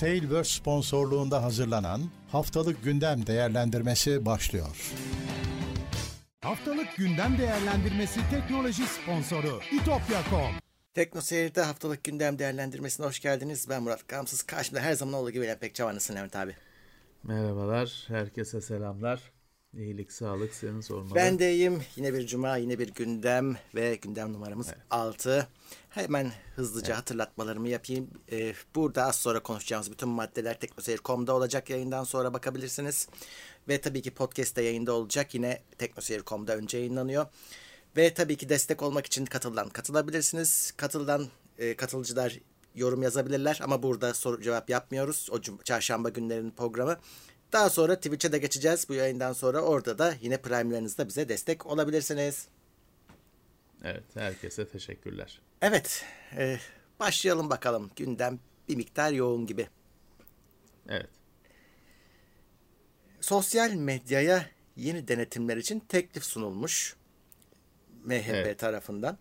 Tailverse sponsorluğunda hazırlanan Haftalık Gündem Değerlendirmesi başlıyor. Haftalık Gündem Değerlendirmesi teknoloji sponsoru itopya.com Tekno Seyir'de haftalık gündem değerlendirmesine hoş geldiniz. Ben Murat Gamsız. Karşımda her zaman olduğu gibi Levent Pek Çavanlısın Levent abi. Merhabalar, herkese selamlar. İyilik, sağlık senin sormalı. Ben de iyiyim. Yine bir cuma, yine bir gündem ve gündem numaramız evet. 6. Hemen hızlıca evet. hatırlatmalarımı yapayım. Ee, burada az sonra konuşacağımız bütün maddeler teknoseyir.com'da olacak. Yayından sonra bakabilirsiniz. Ve tabii ki podcast'te yayında olacak. Yine teknoseyir.com'da önce yayınlanıyor. Ve tabii ki destek olmak için katılan katılabilirsiniz. Katılan e, katılıcılar yorum yazabilirler ama burada soru cevap yapmıyoruz. O çarşamba günlerinin programı. Daha sonra Twitch'e de geçeceğiz bu yayından sonra. Orada da yine Prime'lerinizde bize destek olabilirsiniz. Evet, herkese teşekkürler. Evet, e, başlayalım bakalım. Gündem bir miktar yoğun gibi. Evet. Sosyal medyaya yeni denetimler için teklif sunulmuş. MHP evet. tarafından.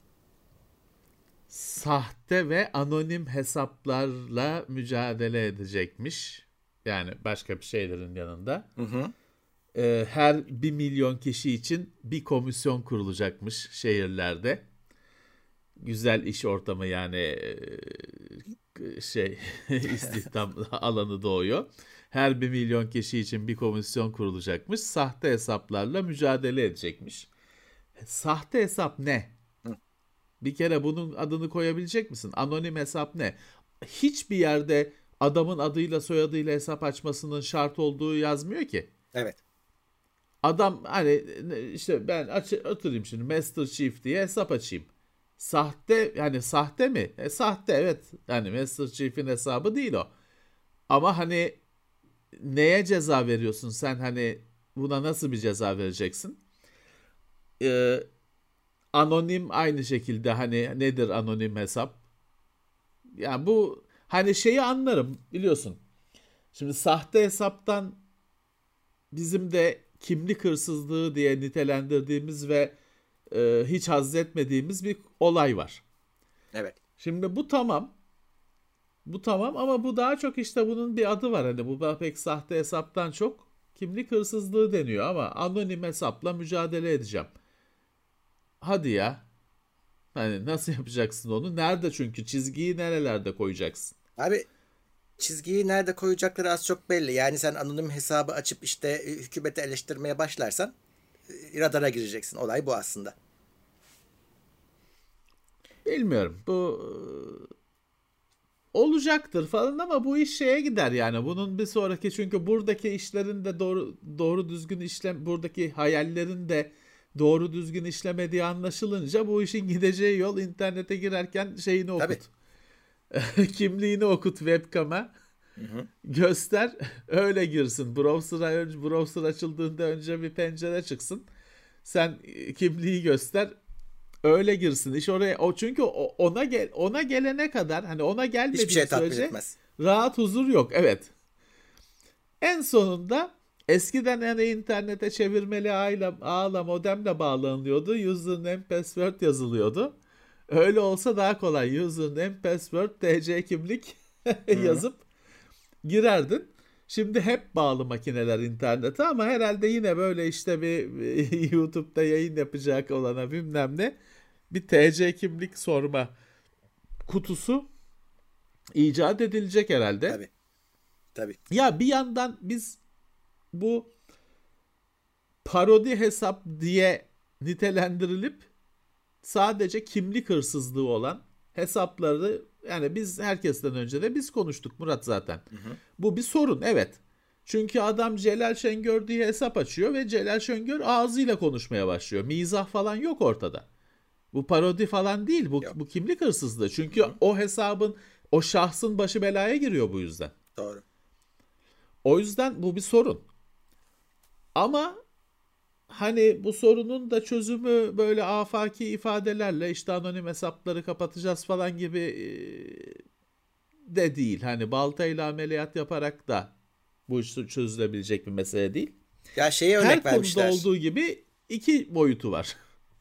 Sahte ve anonim hesaplarla mücadele edecekmiş. Yani başka bir şeylerin yanında. Hı hı. Ee, her bir milyon kişi için bir komisyon kurulacakmış şehirlerde. Güzel iş ortamı yani şey istihdam alanı doğuyor. Her bir milyon kişi için bir komisyon kurulacakmış. Sahte hesaplarla mücadele edecekmiş. Sahte hesap ne? Bir kere bunun adını koyabilecek misin? Anonim hesap ne? Hiçbir yerde adamın adıyla soyadıyla hesap açmasının şart olduğu yazmıyor ki. Evet. Adam hani işte ben aç, oturayım şimdi Master Chief diye hesap açayım. Sahte yani sahte mi? E, sahte evet. Yani Master Chief'in hesabı değil o. Ama hani neye ceza veriyorsun sen hani buna nasıl bir ceza vereceksin? Ee, anonim aynı şekilde hani nedir anonim hesap? Yani bu Hani şeyi anlarım biliyorsun. Şimdi sahte hesaptan bizim de kimlik hırsızlığı diye nitelendirdiğimiz ve e, hiç haz etmediğimiz bir olay var. Evet. Şimdi bu tamam. Bu tamam ama bu daha çok işte bunun bir adı var. Hani bu pek sahte hesaptan çok kimlik hırsızlığı deniyor ama anonim hesapla mücadele edeceğim. Hadi ya. Hani nasıl yapacaksın onu? Nerede çünkü çizgiyi nerelerde koyacaksın? Abi çizgiyi nerede koyacakları az çok belli. Yani sen anonim hesabı açıp işte e, hükümeti eleştirmeye başlarsan e, radara gireceksin. Olay bu aslında. Bilmiyorum. Bu e, olacaktır falan ama bu iş şeye gider yani. Bunun bir sonraki çünkü buradaki işlerin de doğru doğru düzgün işlem buradaki hayallerin de doğru düzgün işlemediği anlaşılınca bu işin gideceği yol internete girerken şeyini okut. Tabii. kimliğini okut webcam'a. Göster öyle girsin. Browser, browser açıldığında önce bir pencere çıksın. Sen e, kimliği göster öyle girsin. İş oraya o çünkü ona gel ona gelene kadar hani ona gelmediği Hiçbir şey sürece etmez. rahat huzur yok. Evet. En sonunda eskiden yani internete çevirmeli ağla, ağla modemle bağlanıyordu. Username password yazılıyordu. Öyle olsa daha kolay. Username, password, TC kimlik yazıp girerdin. Şimdi hep bağlı makineler internete ama herhalde yine böyle işte bir YouTube'da yayın yapacak olana bilmem ne bir TC kimlik sorma kutusu icat edilecek herhalde. Tabii. Tabii. Ya bir yandan biz bu parodi hesap diye nitelendirilip sadece kimlik hırsızlığı olan hesapları yani biz herkesten önce de biz konuştuk Murat zaten. Hı hı. Bu bir sorun evet. Çünkü adam Celal Şengör diye hesap açıyor ve Celal Şengör ağzıyla konuşmaya başlıyor. Mizah falan yok ortada. Bu parodi falan değil. Bu, bu kimlik hırsızlığı. Çünkü hı. o hesabın o şahsın başı belaya giriyor bu yüzden. Doğru. O yüzden bu bir sorun. Ama hani bu sorunun da çözümü böyle afaki ifadelerle işte anonim hesapları kapatacağız falan gibi de değil. Hani baltayla ameliyat yaparak da bu iş çözülebilecek bir mesele değil. Ya şeye örnek Her vermişler. Her konuda olduğu gibi iki boyutu var.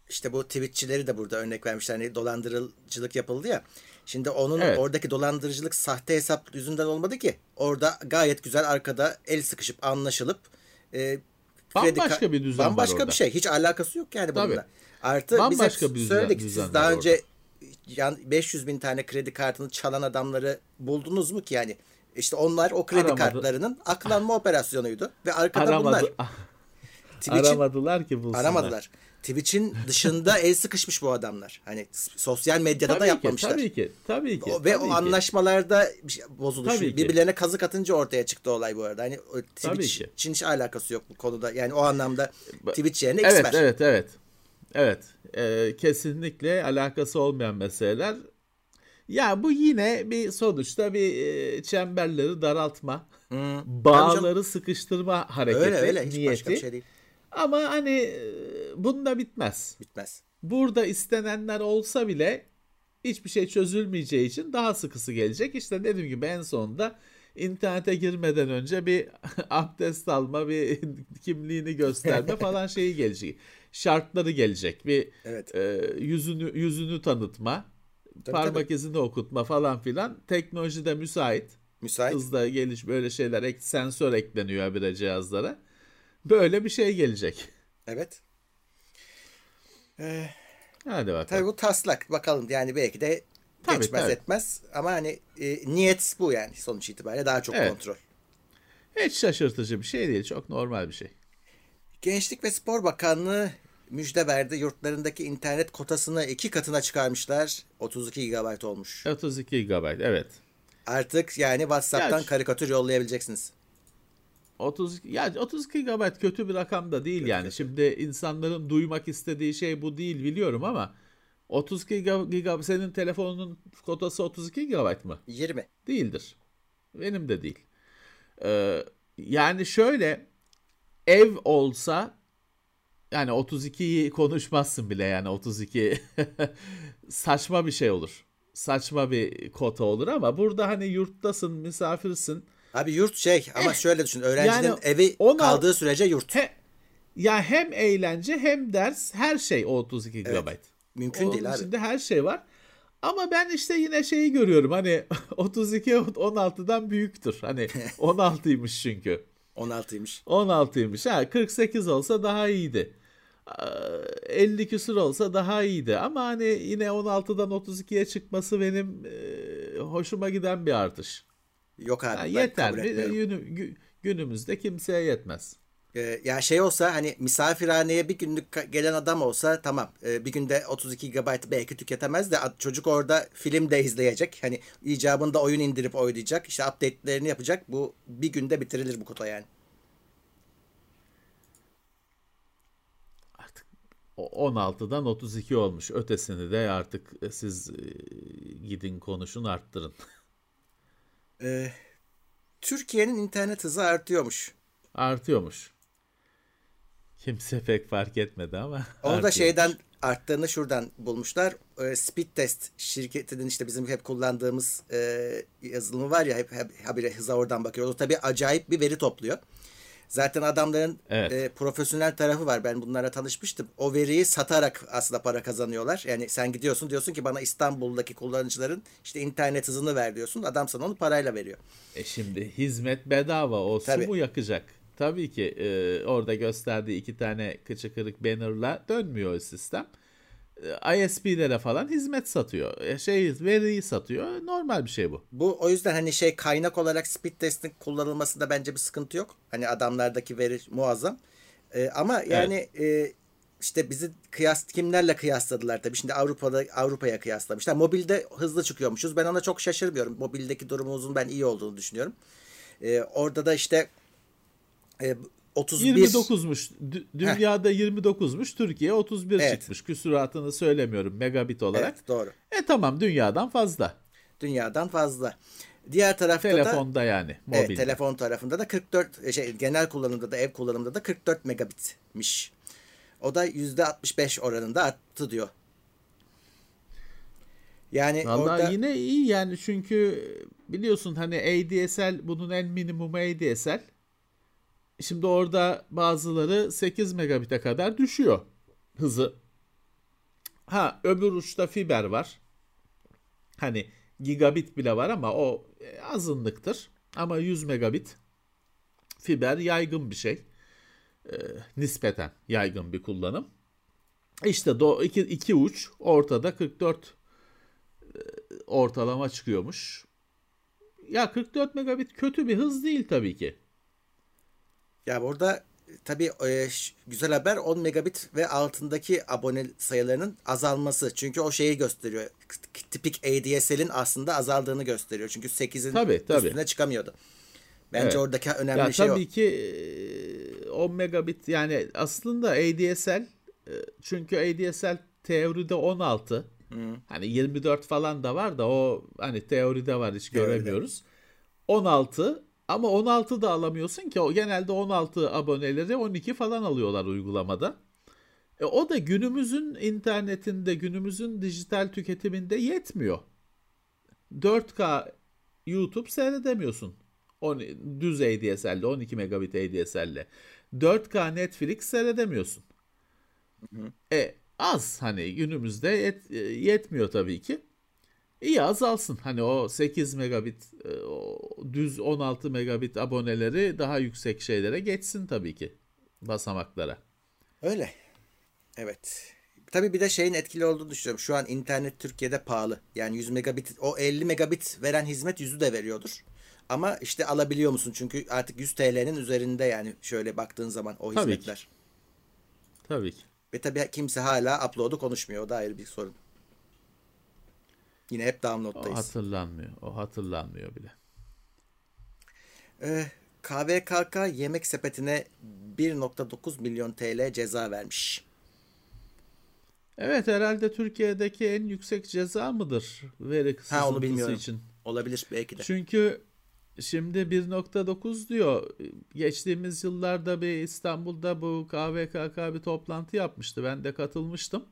işte bu Twitch'çileri de burada örnek vermişler. Hani dolandırıcılık yapıldı ya. Şimdi onun Evet. oradaki dolandırıcılık sahte hesap yüzünden olmadı ki. Orada gayet güzel arkada el sıkışıp anlaşılıp e, Bambaşka ka- bir düzen var Bambaşka orada. bir şey. Hiç alakası yok yani bununla. Tabii. Artı Bambaşka biz hep bir düzen- söyledik. düzen Siz daha önce yan 500 bin tane kredi kartını çalan adamları buldunuz mu ki yani? İşte onlar o kredi Aramadı. kartlarının aklanma operasyonuydu ve arkada bunlar. Aramadı, Twitch'in aramadılar ki bulsunlar. aramadılar. Twitch'in dışında el sıkışmış bu adamlar. Hani sosyal medyada Tabii da ki, yapmamışlar. tabii ki, tabii ki. O- ve tabii o ki. anlaşmalarda bir şey bozuluş. Tabii ki. Birbirlerine kazık atınca ortaya çıktı olay bu arada. Hani ki. Twitch'in hiç alakası yok bu konuda. Yani o anlamda Twitch yerine Evet, Xper. evet, evet. Evet, Ee, kesinlikle alakası olmayan meseleler. Ya bu yine bir sonuçta bir e, çemberleri daraltma, bağları sıkıştırma hareketi, Öyle öyle hiç niyeti. başka bir şey değil. Ama hani e, bunda bitmez. Bitmez. Burada istenenler olsa bile hiçbir şey çözülmeyeceği için daha sıkısı gelecek. İşte dediğim gibi en sonunda internete girmeden önce bir abdest alma, bir kimliğini gösterme falan şeyi gelecek. Şartları gelecek. Bir Evet. e, yüzünü yüzünü tanıtma, Tabii, parmak tabii. izini okutma falan filan. Teknoloji de müsait. Müsait. Hızla geliş böyle şeyler ek, sensör ekleniyor habire cihazlara. Böyle bir şey gelecek. Evet. Ee, Hadi bakalım. tabii bu taslak. Bakalım yani belki de Tabii, geçmez tabii. etmez. Ama hani e, niyet bu yani sonuç itibariyle daha çok Evet. kontrol. Hiç şaşırtıcı bir şey değil. Çok normal bir şey. Gençlik ve Spor Bakanlığı müjde verdi. Yurtlarındaki internet kotasını iki katına çıkarmışlar. 32 GB olmuş. 32 GB evet. Artık yani WhatsApp'tan Ya- karikatür yollayabileceksiniz. 32 ya 32 GB kötü bir rakam da değil yani. Şimdi insanların duymak istediği şey bu değil biliyorum ama 32 GB senin telefonunun kotası 32 GB mı? 20. Değildir. Benim de değil. Ee, yani şöyle ev olsa yani 32'yi konuşmazsın bile yani 32 saçma bir şey olur. Saçma bir kota olur ama burada hani yurttasın, misafirsin. Abi yurt şey ama şöyle düşün. Öğrencinin Eh, yani evi ona- kaldığı sürece yurt. He, ya hem eğlence hem ders her şey o 32 Evet. GB. Mümkün Onun değil abi. içinde her şey var. Ama ben işte yine şeyi görüyorum hani 32 16'dan büyüktür. Hani 16'ymış çünkü. 16'ymış. 16'ymış. Ha 48 olsa daha iyiydi. Aa, 50 küsur olsa daha iyiydi. Ama hani yine 16'dan 32'ye çıkması benim e, hoşuma giden bir artış. Yok abi. Ben yeter kabul etmiyorum. Günümüzde kimseye yetmez. Ee, ya şey olsa hani misafirhaneye bir günlük gelen adam olsa tamam Ee, bir günde 32 GB belki tüketemez de çocuk orada film de izleyecek. Hani icabında oyun indirip oynayacak. işte update'lerini yapacak. Bu bir günde bitirilir bu kota yani. Artık o- 16'dan 32 olmuş. Ötesini de artık e, siz e, gidin konuşun arttırın. Ee, Türkiye'nin internet hızı artıyormuş. Artıyormuş. Kimse pek fark etmedi ama. Onu da şeyden arttığını şuradan bulmuşlar. Ee, Speed Test şirketinin işte bizim hep kullandığımız e, yazılımı var ya hep, hep habire hıza oradan bakıyor. O tabii acayip bir veri topluyor. Zaten adamların Evet. e, profesyonel tarafı var. Ben bunlara tanışmıştım. O veriyi satarak aslında para kazanıyorlar. Yani sen gidiyorsun diyorsun ki bana İstanbul'daki kullanıcıların işte internet hızını ver diyorsun. Adam sana onu parayla veriyor. E şimdi hizmet bedava o Tabii. su mu yakacak? Tabii ki e, orada gösterdiği iki tane kıçı kırık bannerla dönmüyor sistem. E, ISP'lere falan hizmet satıyor. E, şey veriyi satıyor. Normal bir şey bu. Bu o yüzden hani şey kaynak olarak speed testin kullanılmasında bence bir sıkıntı yok. Hani adamlardaki veri muazzam. Ee, ama yani e, işte bizi kıyas kimlerle kıyasladılar tabii. Şimdi Avrupa'da Avrupa'ya kıyaslamışlar. Mobilde hızlı çıkıyormuşuz. Ben ona çok şaşırmıyorum. Mobildeki durumumuzun ben iyi olduğunu düşünüyorum. Ee, orada da işte e, 31 29'muş. Dü- dünyada 29'muş. Türkiye 31 Evet. çıkmış. Küsuratını söylemiyorum megabit olarak. Evet, doğru. E tamam dünyadan fazla. Dünyadan fazla. Diğer tarafta da Telefonda yani. Mobilde. Evet, telefon tarafında da 44 e, şey genel kullanımda da ev kullanımında da 44 megabitmiş. O da %65 oranında arttı diyor. Yani Vallahi orada yine iyi yani çünkü biliyorsun hani ADSL bunun en minimumu ADSL. Şimdi orada bazıları 8 megabit'e kadar düşüyor hızı. Ha öbür uçta fiber var. Hani gigabit bile var ama o e, azınlıktır. Ama 100 megabit fiber yaygın bir şey. E, nispeten yaygın bir kullanım. İşte do, iki, iki uç ortada 44 e, ortalama çıkıyormuş. Ya 44 megabit kötü bir hız değil tabii ki. Ya burada tabii e, güzel haber 10 megabit ve altındaki abone sayılarının azalması. Çünkü o şeyi gösteriyor. Tipik ADSL'in aslında azaldığını gösteriyor. Çünkü 8'in Tabii, tabii. üstüne çıkamıyordu. Bence Evet. oradaki önemli Ya şey tabii o. ki e, 10 megabit yani aslında ADSL e, çünkü ADSL teoride 16 hani 24 falan da var da o hani teoride var hiç Teoride. göremiyoruz. 16 ama 16 da alamıyorsun ki o genelde 16 aboneleri 12 falan alıyorlar uygulamada. E, o da günümüzün internetinde, günümüzün dijital tüketiminde yetmiyor. 4K YouTube seyredemiyorsun. On, düz ADSL'le 12 megabit ADSL'le. 4K Netflix seyredemiyorsun. E az hani günümüzde yet- e, yetmiyor tabii ki. İyi azalsın. Hani o 8 megabit e, o düz 16 megabit aboneleri daha yüksek şeylere geçsin tabii ki basamaklara. Öyle. Evet. Tabii bir de şeyin etkili olduğunu düşünüyorum. Şu an internet Türkiye'de pahalı. Yani 100 megabit, o 50 megabit veren hizmet 100'ü de veriyordur. Ama işte alabiliyor musun? Çünkü artık 100 TL'nin üzerinde yani şöyle baktığın zaman o Tabii ki. hizmetler. Tabii ki. Ve tabii kimse hala upload'u konuşmuyor. O da ayrı bir sorun. Yine hep O download'dayız. hatırlanmıyor. O hatırlanmıyor bile. Ee, KVKK yemek sepetine 1.9 milyon TL ceza vermiş. Evet herhalde Türkiye'deki en yüksek ceza mıdır veri sızıntısı için? Olabilir belki de. Çünkü şimdi 1.9 diyor. Geçtiğimiz yıllarda bir İstanbul'da bu KVKK bir toplantı yapmıştı. Ben de katılmıştım.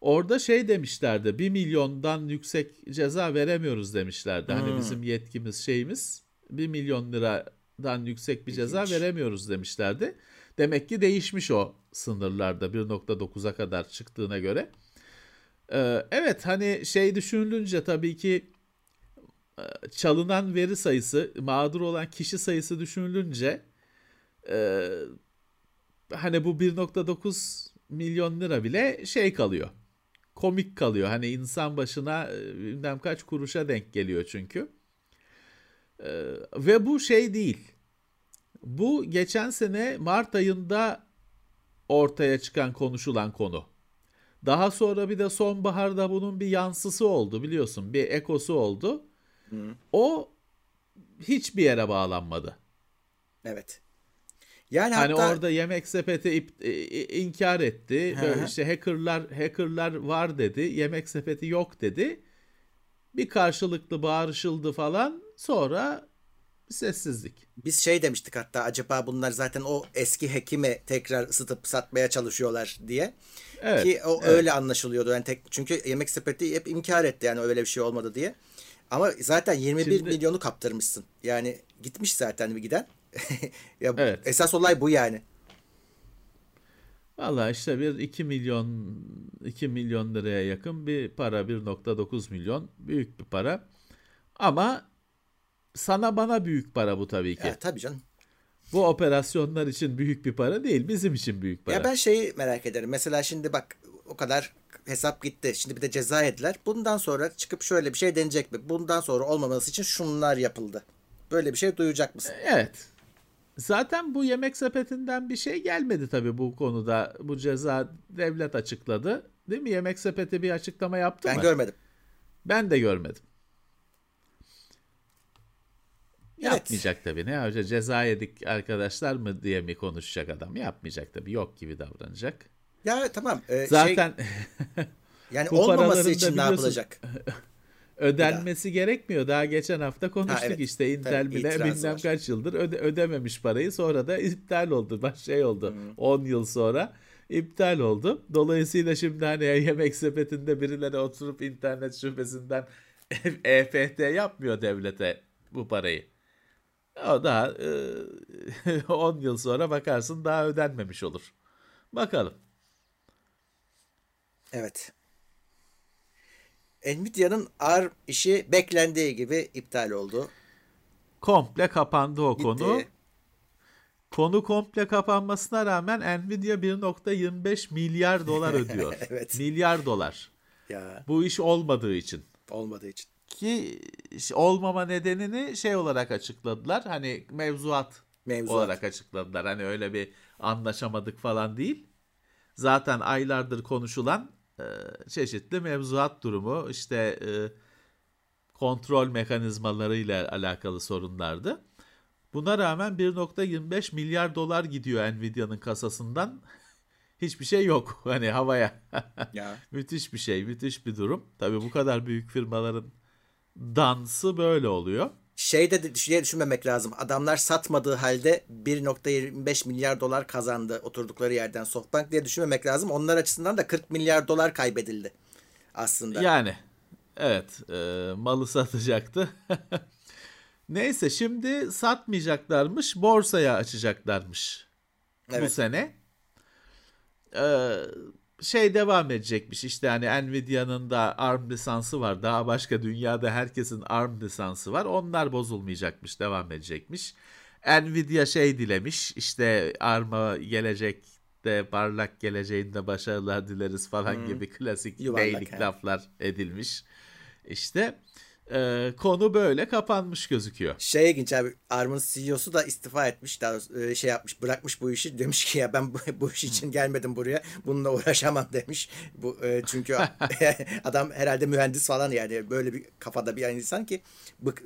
Orada şey demişlerdi. 1 milyondan yüksek ceza veremiyoruz demişlerdi. Hani Hmm. bizim yetkimiz şeyimiz 1 milyon liradan yüksek bir ceza İlginç. veremiyoruz demişlerdi. Demek ki değişmiş o sınırlarda 1.9'a kadar çıktığına göre. Ee, evet hani şey düşünülünce tabii ki e, çalınan veri sayısı, mağdur olan kişi sayısı düşünülünce e, hani bu 1.9 milyon lira bile şey kalıyor. Komik kalıyor. Hani insan başına e, bilmem kaç kuruşa denk geliyor çünkü. E, ve bu şey değil. Bu geçen sene Mart ayında ortaya çıkan konuşulan konu. Daha sonra bir de sonbaharda bunun bir yansısı oldu biliyorsun. Bir ekosu oldu. O hiçbir yere bağlanmadı. Evet. Yani Hani hatta orada yemek sepeti ip- e, inkar etti. Böyle işte hackerlar hackerlar var dedi. Yemek sepeti yok dedi. Bir karşılıklı bağırışıldı falan. Sonra sessizlik. biz şey demiştik hatta acaba bunlar zaten o eski hekime tekrar ısıtıp satmaya çalışıyorlar diye. Evet. Ki o evet. öyle anlaşılıyordu. Yani tek, çünkü yemek sepeti hep inkar etti yani öyle bir şey olmadı diye. Ama zaten 21 Şimdi- milyonu kaptırmışsın. Yani gitmiş zaten bir giden. ya Evet. esas olay bu yani. Valla işte bir 2 milyon 2 milyon liraya yakın bir para 1.9 milyon büyük bir para. Ama sana bana büyük para bu tabii ki. Ya tabii canım. Bu operasyonlar için büyük bir para değil bizim için büyük para. Ya ben şeyi merak ederim. Mesela şimdi bak o kadar hesap gitti. Şimdi bir de ceza yediler. Bundan sonra çıkıp şöyle bir şey denecek mi? Bundan sonra olmaması için şunlar yapıldı. Böyle bir şey duyacak mısın? Evet. Zaten bu yemek sepetinden bir şey gelmedi tabii bu konuda. Bu ceza devlet açıkladı. Değil mi? Yemek sepeti bir açıklama yaptı Ben mı? görmedim. Ben de görmedim. Evet. Yapmayacak tabii. Ne yapacak? Ceza yedik arkadaşlar mı diye mi konuşacak adam? Yapmayacak tabii. Yok gibi davranacak. Ya tamam. e, şey, Zaten yani bu olmaması için ne yapılacak? ödenmesi gerekmiyor. Daha geçen hafta konuştuk Ha, evet. işte Intel Tabii, bile bilmem var. kaç yıldır öde- ödememiş parayı. Sonra da iptal oldu. Baş şey oldu. Hmm. 10 yıl sonra iptal oldu. Dolayısıyla şimdi hani yemek sepetinde birileri oturup internet şubesinden EFT yapmıyor devlete bu parayı. O daha e, 10 yıl sonra bakarsın daha ödenmemiş olur. Bakalım. Evet. Nvidia'nın ARM işi beklendiği gibi iptal oldu. Komple kapandı o Gitti. konu. Konu komple kapanmasına rağmen Nvidia 1.25 milyar dolar ödüyor. Evet. Milyar dolar. Ya Bu iş olmadığı için. olmadığı için. Ki olmama nedenini şey olarak açıkladılar. Hani mevzuat, Mevzuat. olarak açıkladılar. Hani öyle bir anlaşamadık falan değil. Zaten aylardır konuşulan e, çeşitli mevzuat durumu işte e, kontrol mekanizmalarıyla alakalı sorunlardı. Buna rağmen 1.25 milyar dolar gidiyor Nvidia'nın kasasından. Hiçbir şey yok hani havaya. Ya. müthiş bir şey, müthiş bir durum. Tabii bu kadar büyük firmaların dansı böyle oluyor. Şey de düşünce düşünmemek lazım. Adamlar satmadığı halde 1.25 milyar dolar kazandı oturdukları yerden Softbank diye düşünmemek lazım. Onlar açısından da 40 milyar dolar kaybedildi aslında. Yani evet e, malı satacaktı. Neyse şimdi satmayacaklarmış borsaya açacaklarmış bu Evet. sene. Ee, şey devam edecekmiş. İşte hani Nvidia'nın da ARM lisansı var. Daha başka dünyada herkesin ARM lisansı var. Onlar bozulmayacakmış devam edecekmiş. Nvidia şey dilemiş işte ARM'a gelecekte parlak geleceğinde başarılar dileriz falan gibi klasik Yuvarlak beylik laflar edilmiş. İşte e, konu böyle kapanmış gözüküyor. Şey ilginç abi ARM'ın CEO'su da istifa etmiş. Daha e, şey yapmış bırakmış bu işi. Demiş ki ya ben bu, bu iş için gelmedim buraya. Bununla uğraşamam demiş. Bu e, Çünkü adam herhalde mühendis falan yani. Böyle bir kafada bir insan ki bık,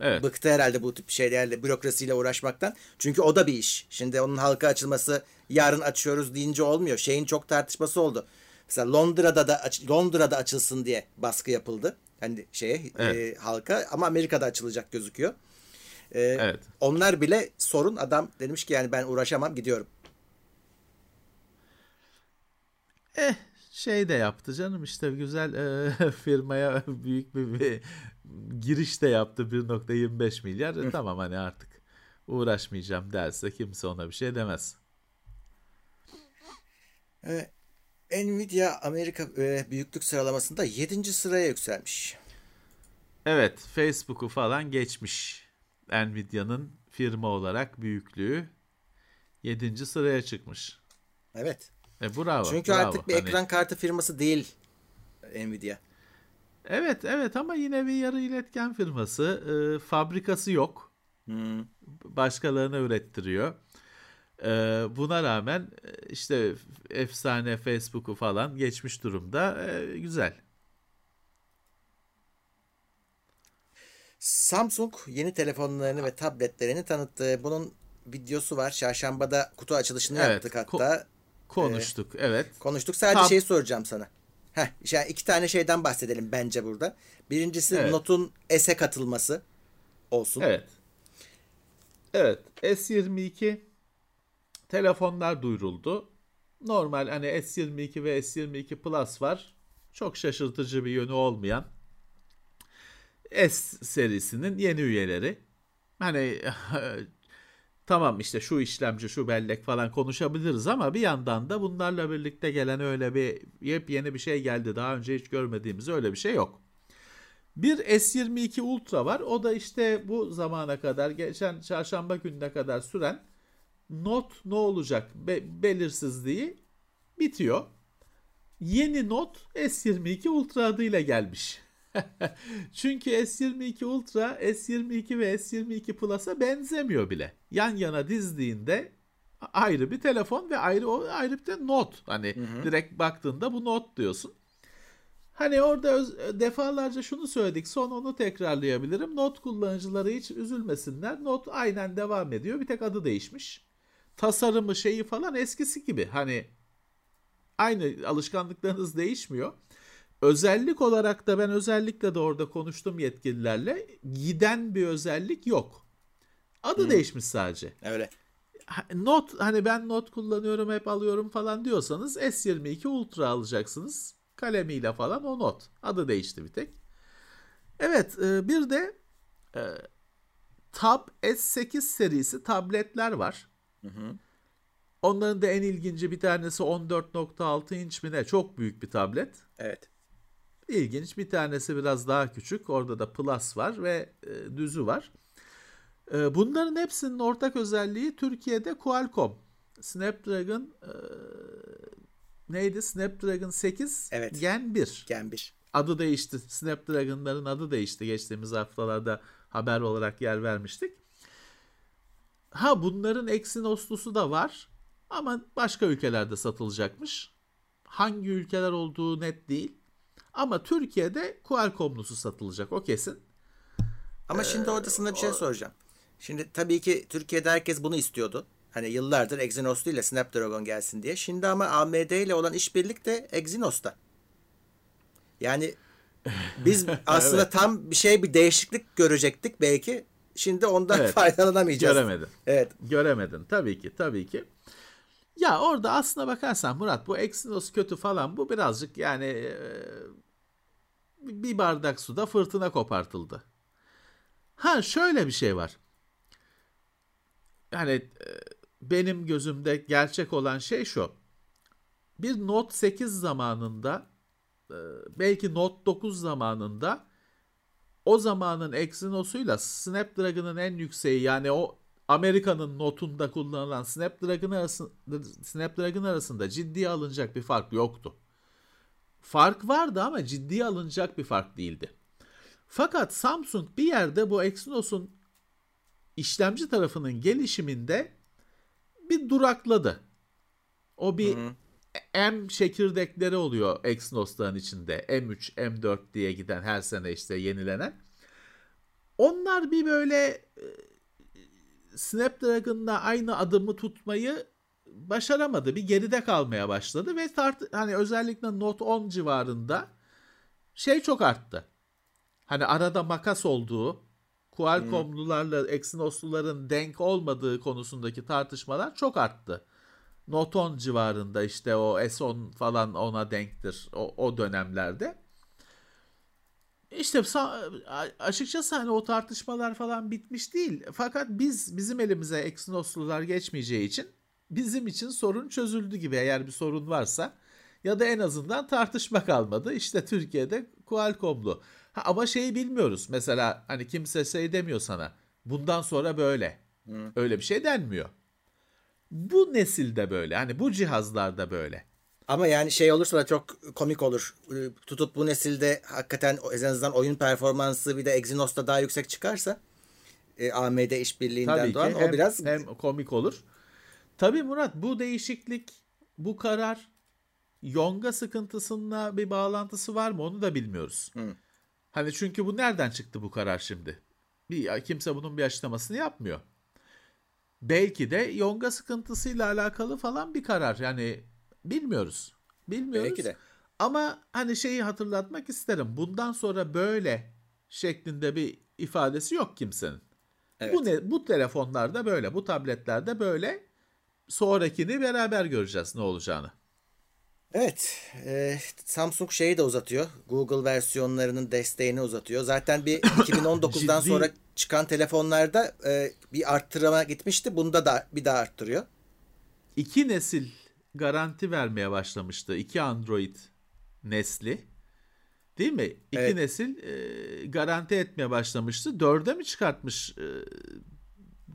Evet. bıktı herhalde bu tip şeylerle bürokrasiyle uğraşmaktan. Çünkü o da bir iş. Şimdi onun halka açılması yarın açıyoruz deyince olmuyor. Şeyin çok tartışması oldu. Mesela Londra'da da Londra'da açılsın diye baskı yapıldı. Hani şeye Evet. e, halka ama Amerika'da açılacak gözüküyor. E, Evet. Onlar bile sorun adam demiş ki yani ben uğraşamam gidiyorum. Eh şey de yaptı canım işte güzel e, firmaya büyük bir, bir giriş de yaptı 1.25 milyar. E, tamam hani artık uğraşmayacağım derse kimse ona bir şey demez. E, Nvidia Amerika e, büyüklük sıralamasında 7. sıraya yükselmiş. Evet Facebook'u falan geçmiş. Nvidia'nın firma olarak büyüklüğü 7. sıraya çıkmış. Evet. E bravo. Çünkü bravo. artık bir Hani- ekran kartı firması değil Nvidia. Evet evet ama yine bir yarı iletken firması. E, fabrikası yok. Hmm. başkalarına ürettiriyor. Ee, buna rağmen e, işte efsane Facebook'u falan geçmiş durumda. Ee, güzel. Samsung yeni telefonlarını ve tabletlerini tanıttı. Bunun videosu var. Çarşambada kutu açılışını Evet, yaptık hatta. Konuştuk. evet. Konuştuk. Sadece Tab- şeyi soracağım sana. Heh, yani iki tane şeyden bahsedelim bence burada. Birincisi Evet. Note'un S'e katılması olsun. Evet. Evet. S22 telefonlar duyuruldu. Normal hani S22 ve S22 Plus var. Çok şaşırtıcı bir yönü olmayan S serisinin yeni üyeleri. Hani tamam işte şu işlemci, şu bellek falan konuşabiliriz ama bir yandan da bunlarla birlikte gelen öyle bir yepyeni bir şey geldi. Daha önce hiç görmediğimiz öyle bir şey yok. Bir S22 Ultra var. O da işte bu zamana kadar geçen çarşamba gününe kadar süren Note ne olacak be- belirsizliği bitiyor. Yeni Note S22 Ultra adıyla gelmiş. Çünkü S22 Ultra, S22 ve S22 Plus'a benzemiyor bile. Yan yana dizdiğinde ayrı bir telefon ve ayrı o ayrı bir de Note. Hani direkt baktığında bu Note diyorsun. Hani orada öz- defalarca şunu söyledik. Son onu tekrarlayabilirim. Note kullanıcıları hiç üzülmesinler. Note aynen devam ediyor. Bir tek adı değişmiş. Tasarımı şeyi falan eskisi gibi. Hani aynı alışkanlıklarınız değişmiyor. Özellik olarak da ben özellikle de orada konuştum yetkililerle. Giden bir özellik yok. Adı değişmiş sadece. Öyle. Not hani ben not kullanıyorum hep alıyorum falan diyorsanız S22 Ultra alacaksınız. Kalemiyle falan o not. Adı değişti bir tek. Evet e, bir de e, Tab S8 serisi tabletler var. Onların da en ilginci bir tanesi 14.6 inç mi ne? Çok büyük bir tablet. Evet. İlginç. Bir tanesi biraz daha küçük. Orada da Plus var ve e, düzü var. E, bunların hepsinin ortak özelliği Türkiye'de Qualcomm. Snapdragon e, neydi? Snapdragon 8 Evet. Gen 1. Gen 1. Adı değişti. Snapdragon'ların adı değişti. Geçtiğimiz haftalarda haber olarak yer vermiştik. Ha bunların Exynos'lusu da var. Ama başka ülkelerde satılacakmış. Hangi ülkeler olduğu net değil. Ama Türkiye'de Qualcomm'lusu satılacak o kesin. Ama şimdi orada sana bir şey soracağım. Şimdi tabii ki Türkiye'de herkes bunu istiyordu. Hani yıllardır Exynos'lu ile Snapdragon gelsin diye. Şimdi ama AMD ile olan işbirlik de Exynos'ta. Yani biz aslında Evet. tam bir şey bir değişiklik görecektik belki. Şimdi ondan Evet. faydalanamayacağız. Göremedin. Evet. Göremedin tabii ki tabii ki. Ya orada aslına bakarsan Murat bu Exynos kötü falan bu birazcık yani e, bir bardak suda fırtına kopartıldı. Ha şöyle bir şey var. Yani e, benim gözümde gerçek olan şey şu. Bir Note 8 zamanında e, belki Note 9 zamanında o zamanın Exynos'uyla Snapdragon'ın en yükseği yani o Amerika'nın notunda kullanılan Snapdragon arasında, Snapdragon arasında ciddiye alınacak bir fark yoktu. Fark vardı ama ciddiye alınacak bir fark değildi. Fakat Samsung bir yerde bu Exynos'un işlemci tarafının gelişiminde bir durakladı. O bir M çekirdekleri oluyor Exynos'ların içinde. M3, M4 diye giden her sene işte yenilenen. Onlar bir böyle e, Snapdragon'la aynı adımı tutmayı başaramadı. Bir geride kalmaya başladı ve tart hani özellikle Note 10 civarında şey çok arttı. Hani arada makas olduğu, Qualcomm'lularla Exynos'luların denk olmadığı konusundaki tartışmalar çok arttı. Note 10 civarında işte o S10 falan ona denktir o, o dönemlerde. İşte açıkçası hani o tartışmalar falan bitmiş değil. Fakat biz bizim elimize Exynos'lular geçmeyeceği için bizim için sorun çözüldü gibi eğer bir sorun varsa ya da en azından tartışma kalmadı. İşte Türkiye'de Qualcomm'lu. Ha, ama şeyi bilmiyoruz. Mesela hani kimse şey demiyor sana. Bundan sonra böyle. Öyle bir şey denmiyor. Bu nesilde böyle. Hani bu cihazlarda böyle. Ama yani şey olursa da çok komik olur. Ee, Tutup bu nesilde hakikaten en azından oyun performansı bir de Exynos'ta daha yüksek çıkarsa e, AMD işbirliğinden Tabii ki doğan hem, o biraz hem komik olur. Tabii Murat bu değişiklik, bu karar Yonga sıkıntısıyla bir bağlantısı var mı onu da bilmiyoruz. Hani çünkü bu nereden çıktı bu karar şimdi? Bir kimse bunun bir açıklamasını yapmıyor. Belki de Yonga sıkıntısıyla alakalı falan bir karar. Yani bilmiyoruz. Bilmiyoruz. Belki de. Ama hani şeyi hatırlatmak isterim. Bundan sonra böyle şeklinde bir ifadesi yok kimsenin. Evet. Bu ne bu telefonlarda böyle, bu tabletlerde böyle. Sonrakini beraber göreceğiz ne olacağını. Evet, e, Samsung şeyi de uzatıyor. Google versiyonlarının desteğini uzatıyor. Zaten bir 2019'dan Ciddi. sonra çıkan telefonlarda e, bir arttırma gitmişti. Bunda da bir daha arttırıyor. İki nesil garanti vermeye başlamıştı. İki Android nesli. Değil mi? İki Evet. nesil e, garanti etmeye başlamıştı. Dörde mi çıkartmış? E,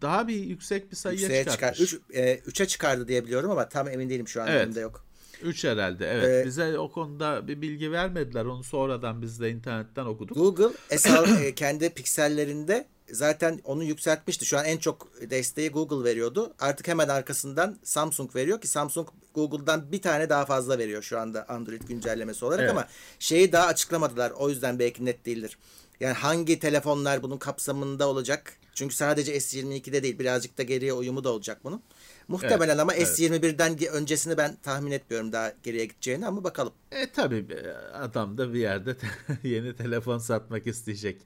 daha bir yüksek bir sayıya Yükseğe çıkar. çıkartmış. 3 e, 3'e çıkardı diye biliyorum ama tam emin değilim şu an Evet. elimde yok. 3 herhalde evet. Ee, Bize o konuda bir bilgi vermediler. Onu sonradan biz de internetten okuduk. Google esas e, kendi piksellerinde zaten onu yükseltmişti. Şu an en çok desteği Google veriyordu. Artık hemen arkasından Samsung veriyor ki Samsung Google'dan bir tane daha fazla veriyor şu anda Android güncellemesi olarak Evet. ama şeyi daha açıklamadılar. O yüzden belki net değildir. Yani hangi telefonlar bunun kapsamında olacak? Çünkü sadece S22'de değil birazcık da geriye uyumu da olacak bunun. Muhtemelen ama evet. S21'den ge- öncesini ben tahmin etmiyorum daha geriye gideceğini ama bakalım. E tabi adam da bir yerde yeni telefon satmak isteyecek.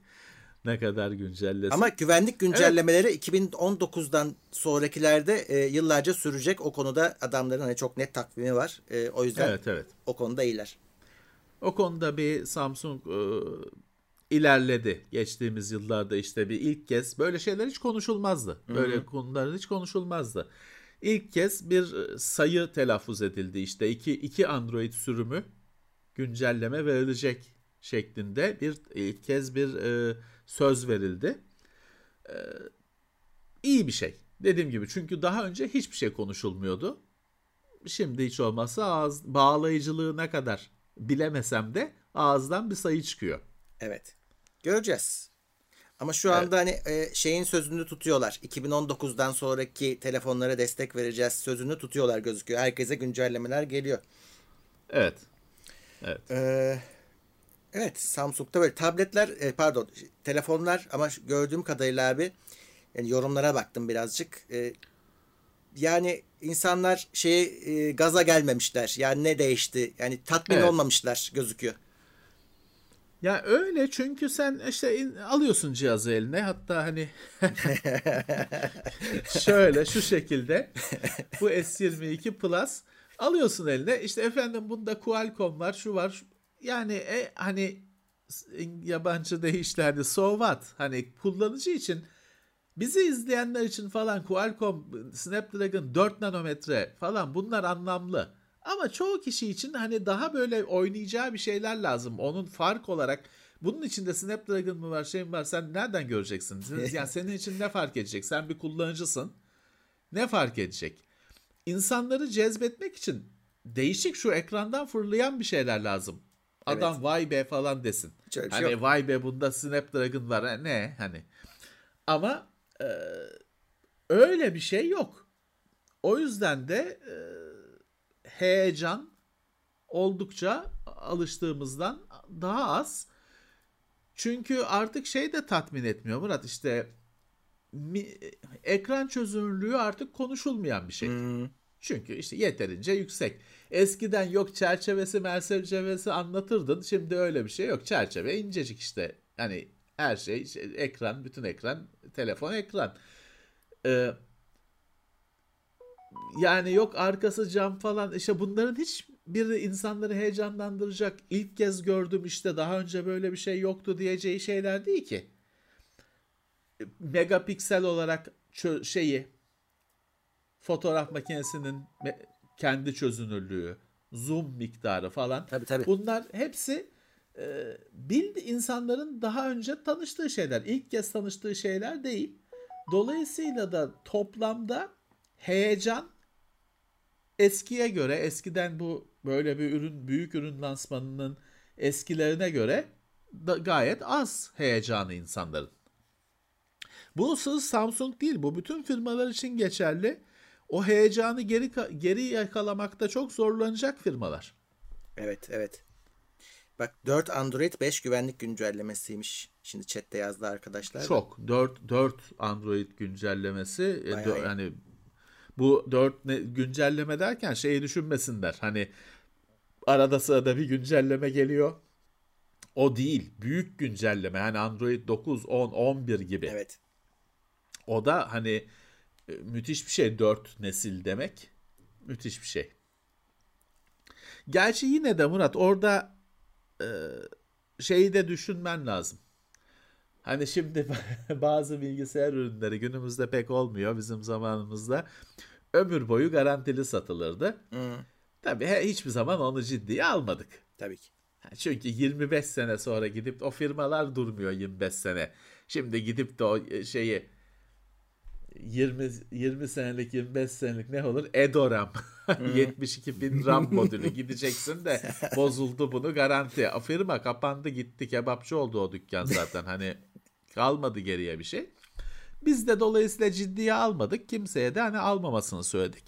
Ne kadar güncellesin. Ama güvenlik güncellemeleri 2019'dan sonrakilerde e, yıllarca sürecek. O konuda adamların hani çok net takvimi var. E, o yüzden Evet evet. o konuda iyiler. O konuda bir Samsung e, ilerledi. Geçtiğimiz yıllarda işte bir ilk kez böyle şeyler hiç konuşulmazdı. Böyle konular hiç konuşulmazdı. ilk kez bir sayı telaffuz edildi. İşte iki, iki Android sürümü güncelleme verilecek şeklinde bir ilk kez bir e, söz verildi. E, iyi bir şey. Dediğim gibi çünkü daha önce hiçbir şey konuşulmuyordu. Şimdi hiç olmazsa ağız bağlayıcılığı ne kadar bilemesem de ağızdan bir sayı çıkıyor. Evet. Göreceğiz. Ama şu anda evet. hani e, şeyin sözünü tutuyorlar. 2019'dan sonraki telefonlara destek vereceğiz sözünü tutuyorlar gözüküyor. Herkese güncellemeler geliyor. Evet. Evet. Ee, evet Samsung'da böyle tabletler e, pardon telefonlar ama gördüğüm kadarıyla abi yani yorumlara baktım birazcık. E, yani insanlar şeye e, gaza gelmemişler. Yani ne değişti? Yani tatmin evet. olmamışlar gözüküyor. Ya öyle çünkü sen işte alıyorsun cihazı eline hatta hani şöyle şu şekilde bu S22 Plus alıyorsun eline işte efendim bunda Qualcomm var şu var yani e, hani yabancı deyişlerde so what hani kullanıcı için bizi izleyenler için falan Qualcomm Snapdragon 4 nanometre falan bunlar anlamlı. Ama çoğu kişi için hani daha böyle oynayacağı bir şeyler lazım. Onun fark olarak bunun içinde Snapdragon mı var şey mi var sen nereden göreceksin? Yani senin için ne fark edecek? Sen bir kullanıcısın. Ne fark edecek? İnsanları cezbetmek için değişik şu ekrandan fırlayan bir şeyler lazım. Adam evet. vay be falan desin. Hiç hani şey vay be bunda Snapdragon var. Ne hani. Ama e, öyle bir şey yok. O yüzden de e, heyecan oldukça alıştığımızdan daha az. Çünkü artık şey de tatmin etmiyor Murat işte mi, ekran çözünürlüğü artık konuşulmayan bir şey. Hmm. Çünkü işte yeterince yüksek. Eskiden yok çerçevesi çerçevesi anlatırdın. Şimdi öyle bir şey yok. Çerçeve incecik işte. Hani her şey işte ekran, bütün ekran, telefon ekran. Ee, yani yok arkası cam falan işte bunların hiç biri insanları heyecanlandıracak ilk kez gördüm işte daha önce böyle bir şey yoktu diyeceği şeyler değil ki. Megapiksel olarak şeyi fotoğraf makinesinin kendi çözünürlüğü, zoom miktarı falan. Tabii, tabii. Bunlar hepsi e, bil insanların daha önce tanıştığı şeyler. İlk kez tanıştığı şeyler değil. Dolayısıyla da toplamda heyecan eskiye göre eskiden bu böyle bir ürün büyük ürün lansmanının eskilerine göre da gayet az heyecanı insanların. Bu sırf Samsung değil bu bütün firmalar için geçerli. O heyecanı geri geri yakalamakta çok zorlanacak firmalar. Evet evet. Bak 4 Android 5 güvenlik güncellemesiymiş. Şimdi chatte yazdı arkadaşlar. Çok. 4 4 Android güncellemesi e, yani bu 4 ne, güncelleme derken şeyi düşünmesinler. Hani arada sırada bir güncelleme geliyor. O değil. Büyük güncelleme. Hani Android 9, 10, 11 gibi. Evet. O da hani müthiş bir şey 4 nesil demek. Müthiş bir şey. Gerçi yine de Murat orada e, şeyi de düşünmen lazım. Hani şimdi bazı bilgisayar ürünleri günümüzde pek olmuyor bizim zamanımızda. Ömür boyu garantili satılırdı. Hmm. Tabii hiçbir zaman onu ciddiye almadık. Tabii ki. Çünkü 25 sene sonra gidip o firmalar durmuyor 25 sene. Şimdi gidip de o e, şeyi 20 20 senelik 25 senelik ne olur? Edoram. Hmm. 72 bin RAM modülü gideceksin de bozuldu bunu garanti. Firma kapandı gitti kebapçı oldu o dükkan zaten. Hani kalmadı geriye bir şey. Biz de dolayısıyla ciddiye almadık. Kimseye de hani almamasını söyledik.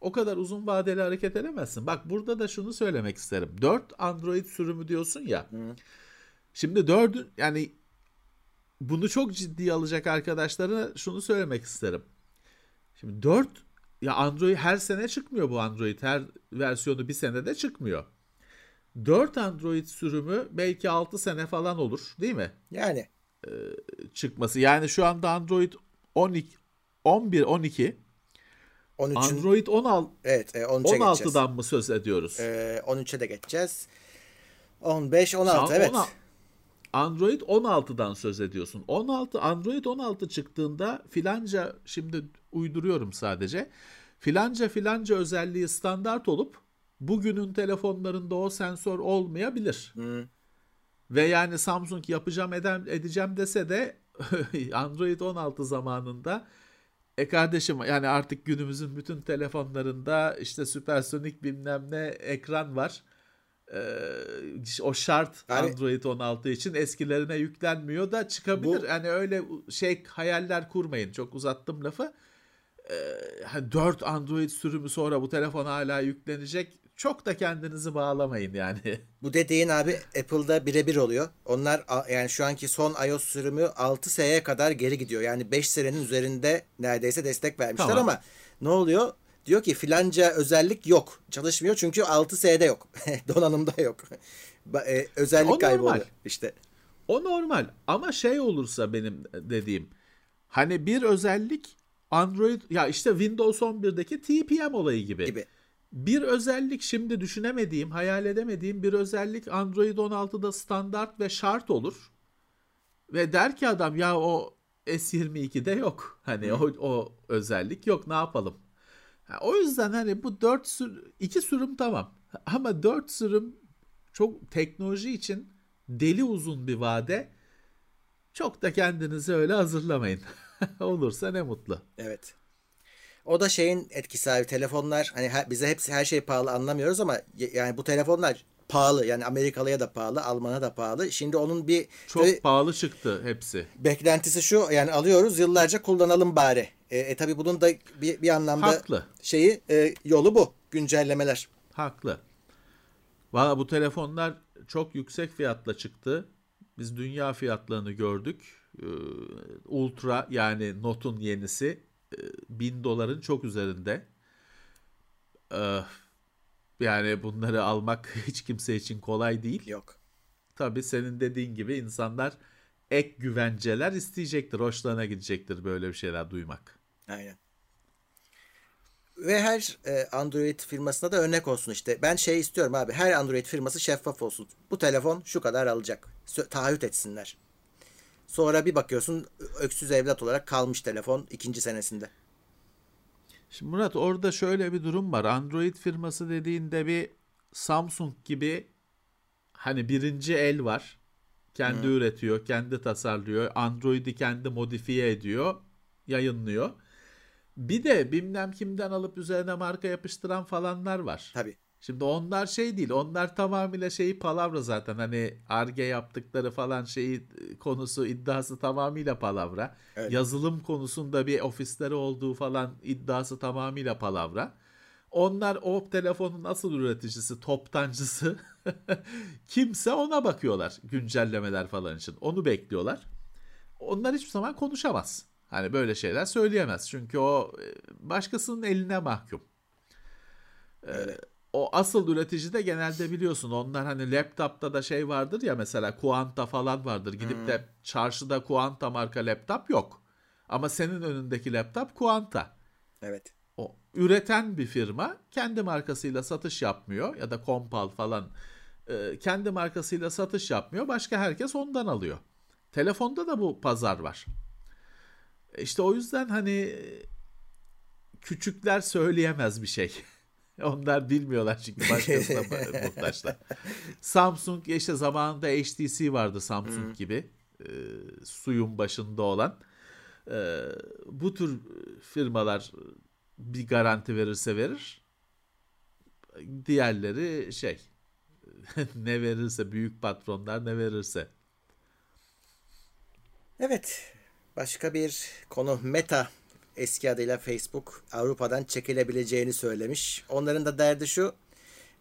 O kadar uzun vadeli hareket edemezsin. Bak burada da şunu söylemek isterim. 4 Android sürümü diyorsun ya. Şimdi 4 yani bunu çok ciddiye alacak arkadaşlara şunu söylemek isterim. Şimdi 4 ya Android her sene çıkmıyor bu Android. Her versiyonu bir senede çıkmıyor. 4 Android sürümü belki 6 sene falan olur değil mi? Yani e, çıkması. Yani şu anda Android 12 11 12 13'ün, Android 16 Evet, e, 16'dan geçeceğiz. mı söz ediyoruz? E, 13'e de geçeceğiz. 15 16 evet. 16, Android 16'dan söz ediyorsun. 16 Android 16 çıktığında filanca şimdi uyduruyorum sadece. filanca filanca özelliği standart olup bugünün telefonlarında o sensör olmayabilir. Hı. Ve yani Samsung yapacağım eden, edeceğim dese de Android 16 zamanında e kardeşim yani artık günümüzün bütün telefonlarında işte süpersonik bilmem ne ekran var. Ee, o şart Yani- Android 16 için eskilerine yüklenmiyor da çıkabilir. Bu- Yani öyle şey hayaller kurmayın. Çok uzattım lafı. Ee, 4 Android sürümü sonra bu telefon hala yüklenecek. Çok da kendinizi bağlamayın yani. Bu dediğin abi Apple'da birebir oluyor. Onlar yani şu anki son iOS sürümü 6S'ye kadar geri gidiyor. Yani 5 senenin üzerinde neredeyse destek vermişler Tamam. ama ne oluyor? Diyor ki filanca özellik yok. Çalışmıyor çünkü 6S'de yok. Donanımda yok. E, özellik O kaybı normal. oluyor. İşte O normal ama şey olursa benim dediğim hani bir özellik Android ya işte Windows 11'deki TPM olayı gibi. gibi. Bir özellik şimdi düşünemediğim, hayal edemediğim bir özellik Android 16'da standart ve şart olur. Ve der ki adam ya o S22'de yok. Hani o, o özellik yok ne yapalım? O yüzden hani bu 4 sür 2 sürüm tamam. Ama 4 sürüm çok teknoloji için deli uzun bir vade. Çok da kendinizi öyle hazırlamayın. Olursa ne mutlu. Evet. O da şeyin etkisi abi. Telefonlar hani her- bize hepsi her şey pahalı anlamıyoruz ama yani bu telefonlar pahalı. Yani Amerikalıya da pahalı, Alman'a da pahalı. Şimdi onun bir Çok tabii pahalı çıktı hepsi. beklentisi şu yani alıyoruz yıllarca kullanalım bari. E, e tabii bunun da bir, bir anlamda Haklı. şeyi e, yolu bu. Güncellemeler. Haklı. Valla bu telefonlar çok yüksek fiyatla çıktı. Biz dünya fiyatlarını gördük. Ee, Ultra yani Note'un yenisi e, 1000 doların çok üzerinde. Ee, Yani bunları almak hiç kimse için kolay değil. Yok. Tabii senin dediğin gibi insanlar ek güvenceler isteyecektir. Hoşlarına gidecektir böyle bir şeyler duymak. Aynen. Ve her e, Android firmasına da örnek olsun işte. Ben şey istiyorum abi. Her Android firması şeffaf olsun. Bu telefon şu kadar alacak. Sö- taahhüt etsinler. Sonra bir bakıyorsun öksüz evlat olarak kalmış telefon ikinci senesinde. Şimdi Murat orada şöyle bir durum var. Android firması dediğinde bir Samsung gibi hani birinci el var. Kendi üretiyor, kendi tasarlıyor. Android'i kendi modifiye ediyor, yayınlıyor. Bir de bilmem kimden alıp üzerine marka yapıştıran falanlar var. Tabii. Şimdi onlar şey değil. Onlar tamamıyla şeyi palavra zaten. Hani Arge yaptıkları falan şeyi konusu iddiası tamamıyla palavra. Evet. Yazılım konusunda bir ofisleri olduğu falan iddiası tamamıyla palavra. Onlar o telefonun asıl üreticisi, toptancısı kimse ona bakıyorlar güncellemeler falan için. Onu bekliyorlar. Onlar hiçbir zaman konuşamaz. Hani böyle şeyler söyleyemez. Çünkü o e, başkasının eline mahkum o asıl üretici de genelde biliyorsun onlar hani laptopta da şey vardır ya mesela Quanta falan vardır. Gidip de çarşıda Quanta marka laptop yok. Ama senin önündeki laptop Quanta. Evet. O üreten bir firma kendi markasıyla satış yapmıyor ya da Compal falan e, kendi markasıyla satış yapmıyor. Başka herkes ondan alıyor. Telefonda da bu pazar var. İşte o yüzden hani küçükler söyleyemez bir şey. Onlar bilmiyorlar çünkü başkasına ba- muhtaçlar. Samsung işte zamanında HTC vardı Samsung gibi. e, suyun başında olan. E, bu tür firmalar bir garanti verirse verir. Diğerleri şey ne verirse büyük patronlar ne verirse. Evet. Başka bir konu Meta eski adıyla Facebook Avrupa'dan çekilebileceğini söylemiş. Onların da derdi şu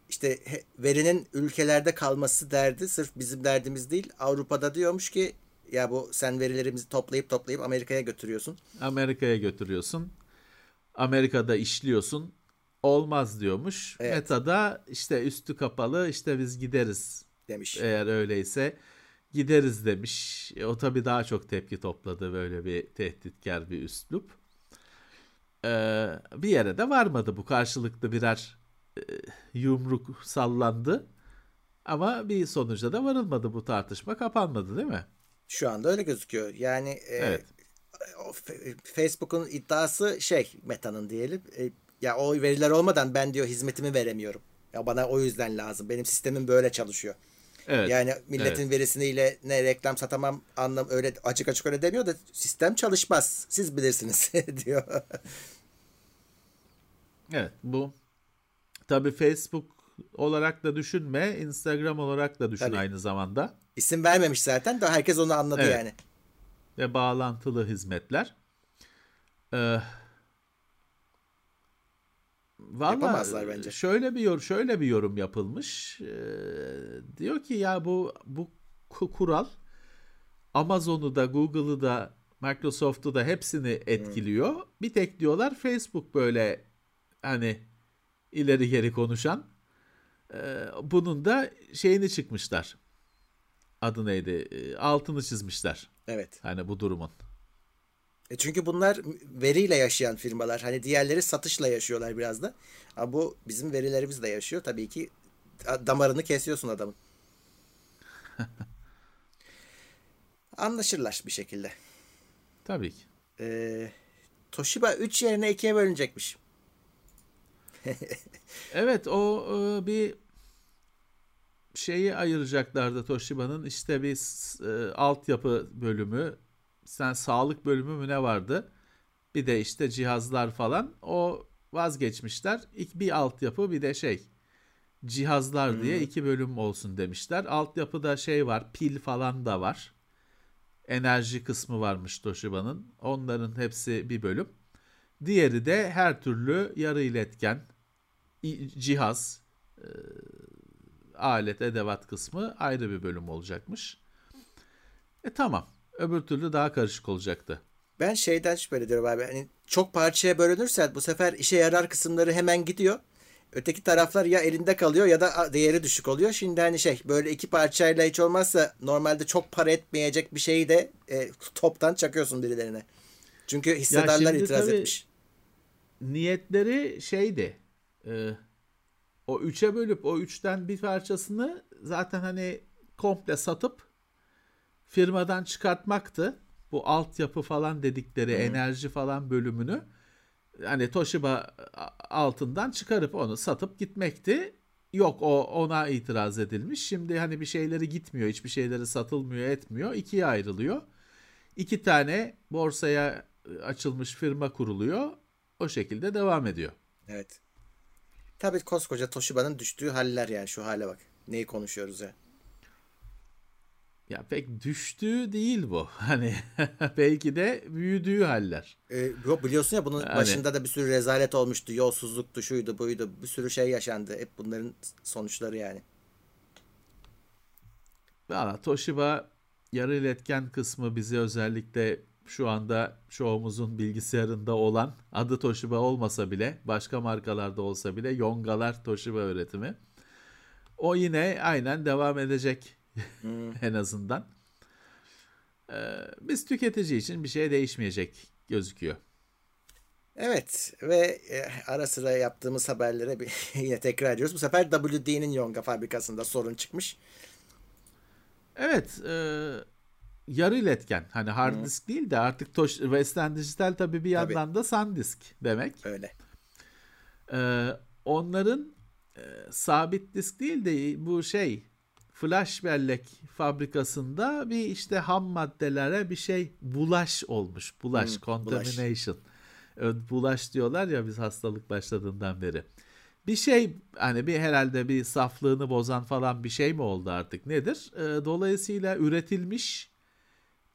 işte verinin ülkelerde kalması derdi sırf bizim derdimiz değil. Avrupa'da diyormuş ki ya bu sen verilerimizi toplayıp toplayıp Amerika'ya götürüyorsun. Amerika'ya götürüyorsun. Amerika'da işliyorsun. Olmaz diyormuş. Evet. Meta'da işte üstü kapalı işte biz gideriz demiş. eğer öyleyse gideriz demiş. E, o tabii daha çok tepki topladı böyle bir tehditkar bir üslup. Ee, bir yere de varmadı bu karşılıklı birer e, yumruk sallandı. Ama bir sonuca da varılmadı bu tartışma kapanmadı değil mi? Şu anda öyle gözüküyor. Yani e, Evet. Facebook'un iddiası şey Meta'nın diyelim. e, ya o veriler olmadan ben diyor hizmetimi veremiyorum. Ya bana o yüzden lazım. Benim sistemim böyle çalışıyor. Evet. Yani milletin evet. verisiyle ne reklam satamam anlam öyle açık açık öyle demiyor da sistem çalışmaz. Siz bilirsiniz diyor. Evet bu tabii Facebook olarak da düşünme, Instagram olarak da düşün Tabii. aynı zamanda. İsim vermemiş zaten de herkes onu anladı Evet. yani. ve bağlantılı hizmetler. Ee, Valla Yapamazlar bence. şöyle bir yor şöyle bir yorum yapılmış. Ee, diyor ki ya bu bu ku- kural Amazon'u da Google'ı da Microsoft'u da hepsini etkiliyor. Bir tek diyorlar Facebook böyle hani ileri geri konuşan. Ee, bunun da şeyini çıkmışlar. Adı neydi? Ee, Altını çizmişler. Evet. Hani bu durumun. E çünkü bunlar veriyle yaşayan firmalar. Hani diğerleri satışla yaşıyorlar biraz da. Ama bu bizim verilerimizle yaşıyor. Tabii ki damarını kesiyorsun adamın. Anlaşırlar bir şekilde. Tabii ki. Ee, Toshiba 3 yerine 2'ye bölünecekmiş. Evet o e, bir şeyi ayıracaklardı Toshiba'nın işte bir e, altyapı bölümü sen sağlık bölümü mü ne vardı? Bir de işte cihazlar falan. O vazgeçmişler. İlk bir altyapı bir de şey cihazlar diye iki bölüm olsun demişler. Altyapıda şey var pil falan da var. Enerji kısmı varmış Toshiba'nın. Onların hepsi bir bölüm. Diğeri de her türlü yarı iletken cihaz, e, alet, edevat kısmı ayrı bir bölüm olacakmış. E tamam. Öbür türlü daha karışık olacaktı. Ben şeyden şüphe ediyorum abi. Hani çok parçaya bölünürse bu sefer işe yarar kısımları hemen gidiyor. Öteki taraflar ya elinde kalıyor ya da değeri düşük oluyor. Şimdi hani şey böyle iki parçayla hiç olmazsa normalde çok para etmeyecek bir şeyi de e, toptan çakıyorsun birilerine. Çünkü hissedarlar itiraz etmiş. Niyetleri şeydi. e, o üçe bölüp o üçten bir parçasını zaten hani komple satıp firmadan çıkartmaktı. Bu altyapı falan dedikleri enerji falan bölümünü hani Toshiba altından çıkarıp onu satıp gitmekti. Yok o ona itiraz edilmiş. Şimdi hani bir şeyleri gitmiyor, hiçbir şeyleri satılmıyor, etmiyor. İkiye ayrılıyor. İki tane borsaya açılmış firma kuruluyor. O şekilde devam ediyor. Evet. Tabii koskoca Toshiba'nın düştüğü haller yani şu hale bak. Neyi konuşuyoruz ya. Ya pek düştüğü değil bu. Hani belki de büyüdüğü haller. Ee, yok biliyorsun ya bunun Yani- başında da bir sürü rezalet olmuştu. Yolsuzluktu, şuydu, buydu. Bir sürü şey yaşandı. Hep bunların sonuçları yani. Valla Toshiba yarı iletken kısmı bizi özellikle şu anda çoğumuzun bilgisayarında olan adı Toshiba olmasa bile başka markalarda olsa bile Yongalar Toshiba üretimi. O yine aynen devam edecek en azından. Ee, biz tüketici için bir şey değişmeyecek gözüküyor. Evet ve e, ara sıra yaptığımız haberlere bir, yine tekrar ediyoruz. Bu sefer WD'nin Yonga fabrikasında sorun çıkmış. Evet, e, yarı iletken. Hani hard disk değil de artık Tosh, Western Digital tabii bir Tabii. yandan da SanDisk demek. Öyle. Ee, onların e, sabit disk değil de bu şey flash bellek fabrikasında bir işte ham maddelere bir şey bulaş olmuş. Bulaş, Hmm, contamination. Ö- Bulaş diyorlar ya biz hastalık başladığından beri. Bir şey hani bir herhalde bir saflığını bozan falan bir şey mi oldu artık nedir? Ee, dolayısıyla üretilmiş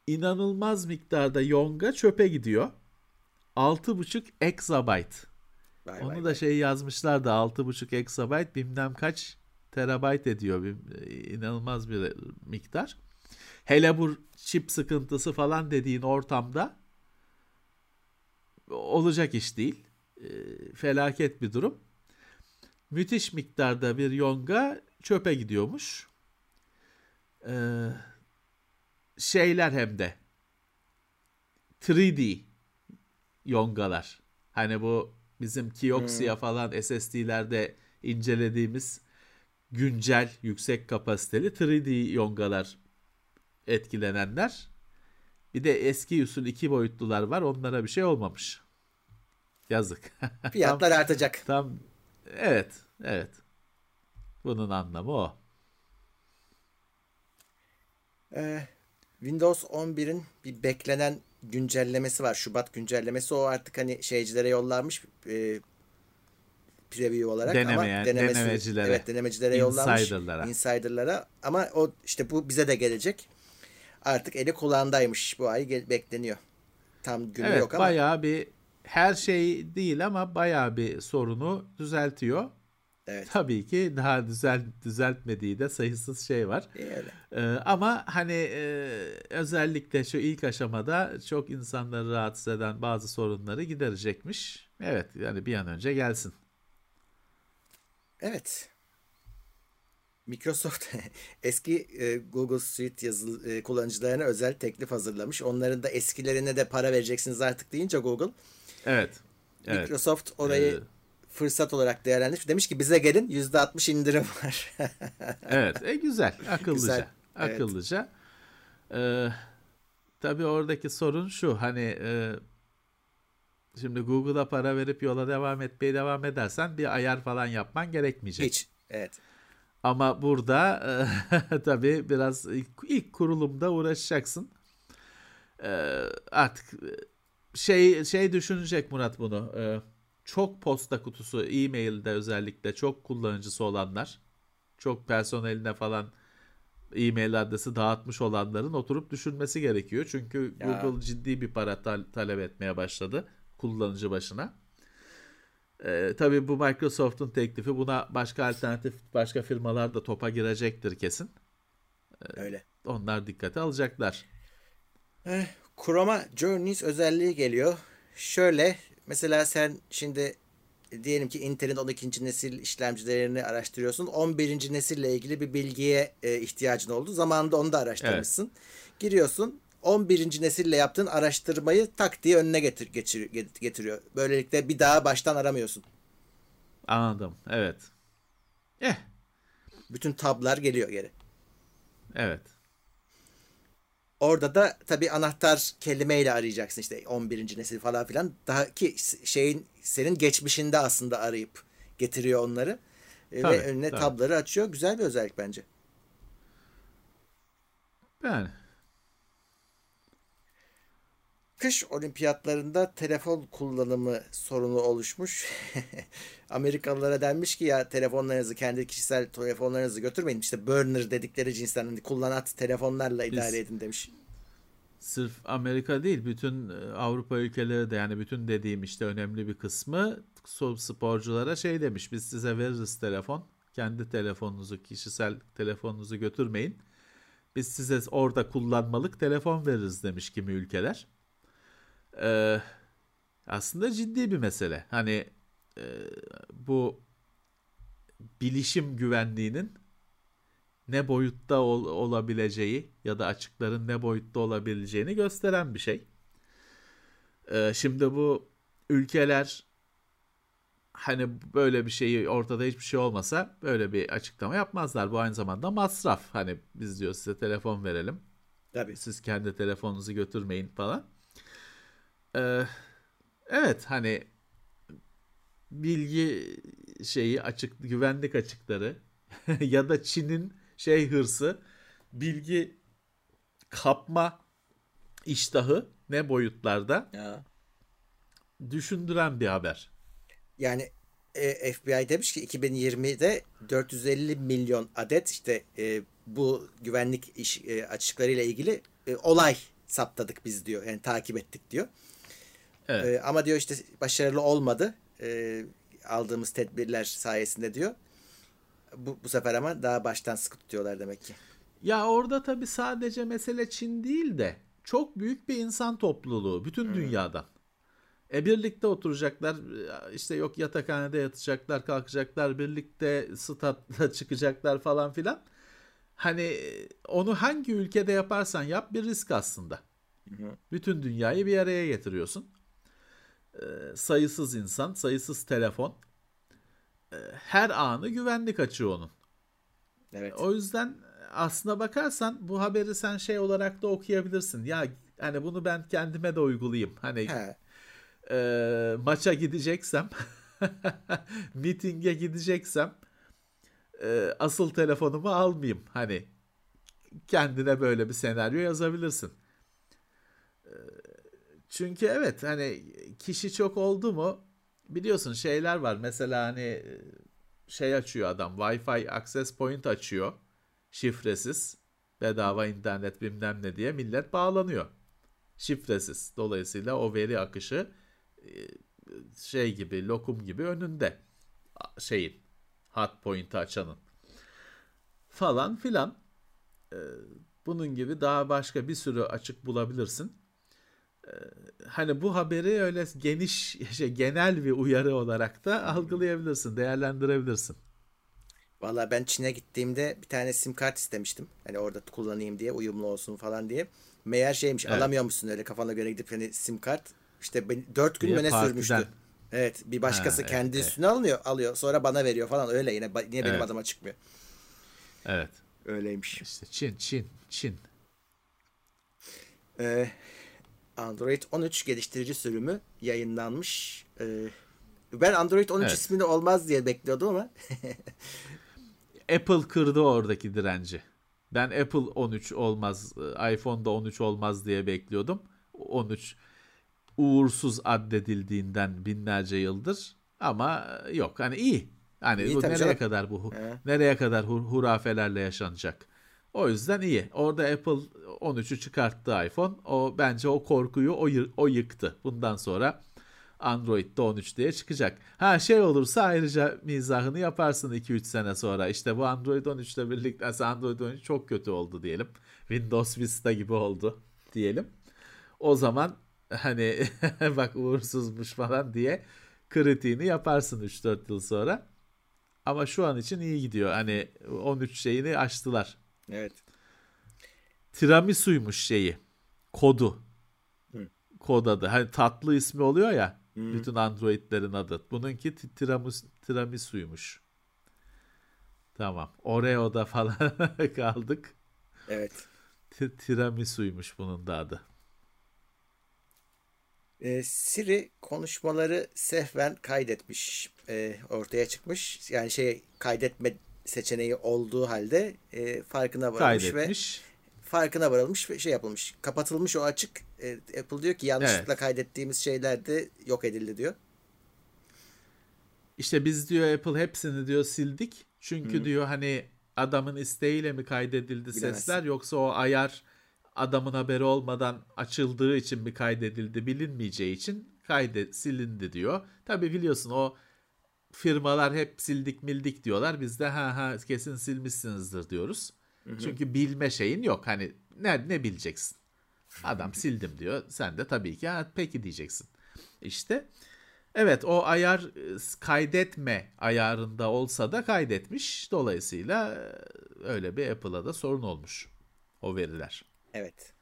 inanılmaz miktarda yonga çöpe gidiyor. 6,5 exabyte. Vay Onu vay da vay. şey yazmışlar da 6,5 exabyte bilmem kaç terabayt ediyor. Bir, inanılmaz bir miktar. Hele bu çip sıkıntısı falan dediğin ortamda olacak iş değil. E, felaket bir durum. Müthiş miktarda bir yonga çöpe gidiyormuş. E, şeyler hem de 3D yongalar. Hani bu bizim Kioxia falan SSD'lerde incelediğimiz güncel yüksek kapasiteli 3D yongalar etkilenenler. Bir de eski usul iki boyutlular var. Onlara bir şey olmamış. Yazık. Fiyatlar tam, artacak. Tam evet, evet. Bunun anlamı o. Ee, Windows 11'in bir beklenen güncellemesi var. Şubat güncellemesi. O artık hani şeycilere yollanmış e, preview olarak Denemeye, ama denemesi, denemecilere. Evet denemecilere yollanmış. Insider'lara. Insider'lara. Ama o işte bu bize de gelecek. Artık eli kulağındaymış. Bu ay bekleniyor. Tam günü Evet, yok ama. bayağı bir her şey değil ama bayağı bir sorunu düzeltiyor. Evet. Tabii ki daha düzel düzeltmediği de sayısız şey var. İyi öyle. Ee, ama hani e, özellikle şu ilk aşamada çok insanları rahatsız eden bazı sorunları giderecekmiş. Evet yani bir an önce gelsin. Evet. Microsoft eski e, Google Suite yazı, e, kullanıcılarına özel teklif hazırlamış. Onların da eskilerine de para vereceksiniz artık deyince Google. Evet. Evet. Microsoft orayı Ee, fırsat olarak değerlendirmiş. Demiş ki bize gelin %60 indirim var. Evet, e, güzel, akıllıca, Güzel, evet. akıllıca. Ee, tabii oradaki sorun şu, hani e, şimdi Google'a para verip yola devam etmeye devam edersen bir ayar falan yapman gerekmeyecek. Hiç. Evet. Ama burada e, tabii biraz ilk, ilk kurulumda uğraşacaksın. E, artık e, şey şey düşünecek Murat bunu. E, çok posta kutusu, e-mail'de özellikle çok kullanıcısı olanlar, çok personeline falan e-mail adresi dağıtmış olanların oturup düşünmesi gerekiyor. Çünkü Ya. Google ciddi bir para tal- talep etmeye başladı kullanıcı başına. Ee, tabii bu Microsoft'un teklifi buna başka alternatif başka firmalar da topa girecektir kesin. Öyle. Onlar dikkate alacaklar. Eh, Chrome'a Journeys özelliği geliyor. Şöyle mesela sen şimdi diyelim ki Intel'in 12. nesil işlemcilerini araştırıyorsun. 11. nesille ilgili bir bilgiye e, ihtiyacın oldu. Zamanında onu da araştırmışsın. Giriyorsun 11. nesille yaptığın araştırmayı tak diye önüne getir, geçir, get- getiriyor. Böylelikle bir daha baştan aramıyorsun. Anladım. Evet. Eh, Bütün tablar geliyor geri. evet. Orada da tabii anahtar kelimeyle arayacaksın işte 11. nesil falan filan. Daha ki şeyin senin geçmişinde aslında arayıp getiriyor onları. E, Tabii, ve önüne tabii. tabları açıyor. Güzel bir özellik bence. Yani Kış olimpiyatlarında telefon kullanımı sorunu oluşmuş. Amerikalılara denmiş ki ya telefonlarınızı kendi kişisel telefonlarınızı götürmeyin. İşte burner dedikleri cinsten hani kullanat telefonlarla idare edin demiş. sırf Amerika değil bütün e, Avrupa ülkeleri de yani bütün dediğim işte önemli bir kısmı sporculara şey demiş biz size veririz telefon kendi telefonunuzu kişisel telefonunuzu götürmeyin biz size orada kullanmalık telefon veririz demiş kimi ülkeler. Ee, aslında ciddi bir mesele hani e, bu bilişim güvenliğinin ne boyutta ol- olabileceği ya da açıkların ne boyutta olabileceğini gösteren bir şey. Ee, şimdi bu ülkeler hani böyle bir şeyi ortada hiçbir şey olmasa böyle bir açıklama yapmazlar. Bu aynı zamanda masraf. Hani biz diyor size telefon verelim. Tabii. Siz kendi telefonunuzu götürmeyin falan. Ee, evet hani bilgi şeyi açık güvenlik açıkları ya da Çin'in şey hırsı bilgi kapma iştahı ne boyutlarda Ya. düşündüren bir haber. Yani e, FBI demiş ki 2020'de 450 milyon adet işte e, bu güvenlik iş e, açıklarıyla ilgili e, olay saptadık biz diyor. Yani takip ettik diyor. Evet. E, ama diyor işte başarılı olmadı. E, aldığımız tedbirler sayesinde diyor. Bu, bu sefer ama daha baştan sıkı tutuyorlar demek ki. Ya orada tabii sadece mesele Çin değil de çok büyük bir insan topluluğu bütün dünyadan. E birlikte oturacaklar işte yok yatakhanede yatacaklar kalkacaklar birlikte statta çıkacaklar falan filan. Hani onu hangi ülkede yaparsan yap bir risk aslında. Bütün dünyayı bir araya getiriyorsun. E, sayısız insan, sayısız telefon. E, her anı güvenlik açığı onun. Evet. O yüzden aslına bakarsan bu haberi sen şey olarak da okuyabilirsin. Ya hani bunu ben kendime de uygulayayım. Hani He. e, maça gideceksem, mitinge gideceksem e, asıl telefonumu almayayım. Hani kendine böyle bir senaryo yazabilirsin. E, çünkü evet hani kişi çok oldu mu biliyorsun şeyler var. Mesela hani şey açıyor adam Wi-Fi access point açıyor şifresiz bedava internet bilmem ne diye millet bağlanıyor. Şifresiz. Dolayısıyla o veri akışı şey gibi lokum gibi önünde şeyin hot point'i açanın falan filan bunun gibi daha başka bir sürü açık bulabilirsin. Hani bu haberi öyle geniş şey genel bir uyarı olarak da algılayabilirsin, değerlendirebilirsin. Valla ben Çin'e gittiğimde bir tane sim kart istemiştim. Hani orada kullanayım diye uyumlu olsun falan diye. Meğer şeymiş evet. alamıyormuşsun öyle kafana göre gidip hani sim kart. İşte ben, 4 gün mü ne sürmüştü. Evet bir başkası ha, kendi evet, üstüne evet. almıyor alıyor sonra bana veriyor falan öyle yine niye benim evet. adıma çıkmıyor. Evet. Öyleymiş. İşte Çin Çin Çin. Ee, Android 13 geliştirici sürümü yayınlanmış. Ee, ben Android 13 evet. ismini olmaz diye bekliyordum ama. Apple kırdı oradaki direnci. Ben Apple 13 olmaz, iPhone'da 13 olmaz diye bekliyordum. 13 uğursuz addedildiğinden binlerce yıldır ama yok hani iyi. Hani iyi, bu nereye canım. kadar bu He. nereye kadar hur, hurafelerle yaşanacak. O yüzden iyi. Orada Apple 13'ü çıkarttı iPhone. O bence o korkuyu o, o yıktı. Bundan sonra Android'de 13 diye çıkacak. Ha şey olursa ayrıca mizahını yaparsın 2-3 sene sonra. İşte bu Android 13 ile birlikte Android 13 çok kötü oldu diyelim. Windows Vista gibi oldu diyelim. O zaman hani bak uğursuzmuş falan diye kritiğini yaparsın 3-4 yıl sonra. Ama şu an için iyi gidiyor. Hani 13 şeyini açtılar. Evet. Tiramisu'ymuş şeyi. Kodu. Hı. Kod adı. Hani tatlı ismi oluyor ya. Hı. Bütün Android'lerin adı. Bununki tiramis, tiramisu'ymuş. Tamam. Oreo'da falan kaldık. Evet. Tiramisu'ymuş bunun da adı. Ee, Siri konuşmaları sehven kaydetmiş. E, ortaya çıkmış. Yani şey kaydetme seçeneği olduğu halde e, farkına kaydetmiş. ve farkına varılmış ve şey yapılmış. Kapatılmış o açık. E, Apple diyor ki yanlışlıkla evet. kaydettiğimiz şeyler de yok edildi diyor. İşte biz diyor Apple hepsini diyor sildik. Çünkü Hı. diyor hani adamın isteğiyle mi kaydedildi Bilemezsin. sesler yoksa o ayar adamın haberi olmadan açıldığı için mi kaydedildi bilinmeyeceği için kaydet silindi diyor. Tabi biliyorsun o firmalar hep sildik mildik diyorlar. Biz de ha ha kesin silmişsinizdir diyoruz. Hı hı. Çünkü bilme şeyin yok. Hani ne, ne bileceksin? Adam sildim diyor. Sen de tabii ki ha, peki diyeceksin. İşte evet o ayar e, kaydetme ayarında olsa da kaydetmiş. Dolayısıyla öyle bir Apple'a da sorun olmuş o veriler. Evet.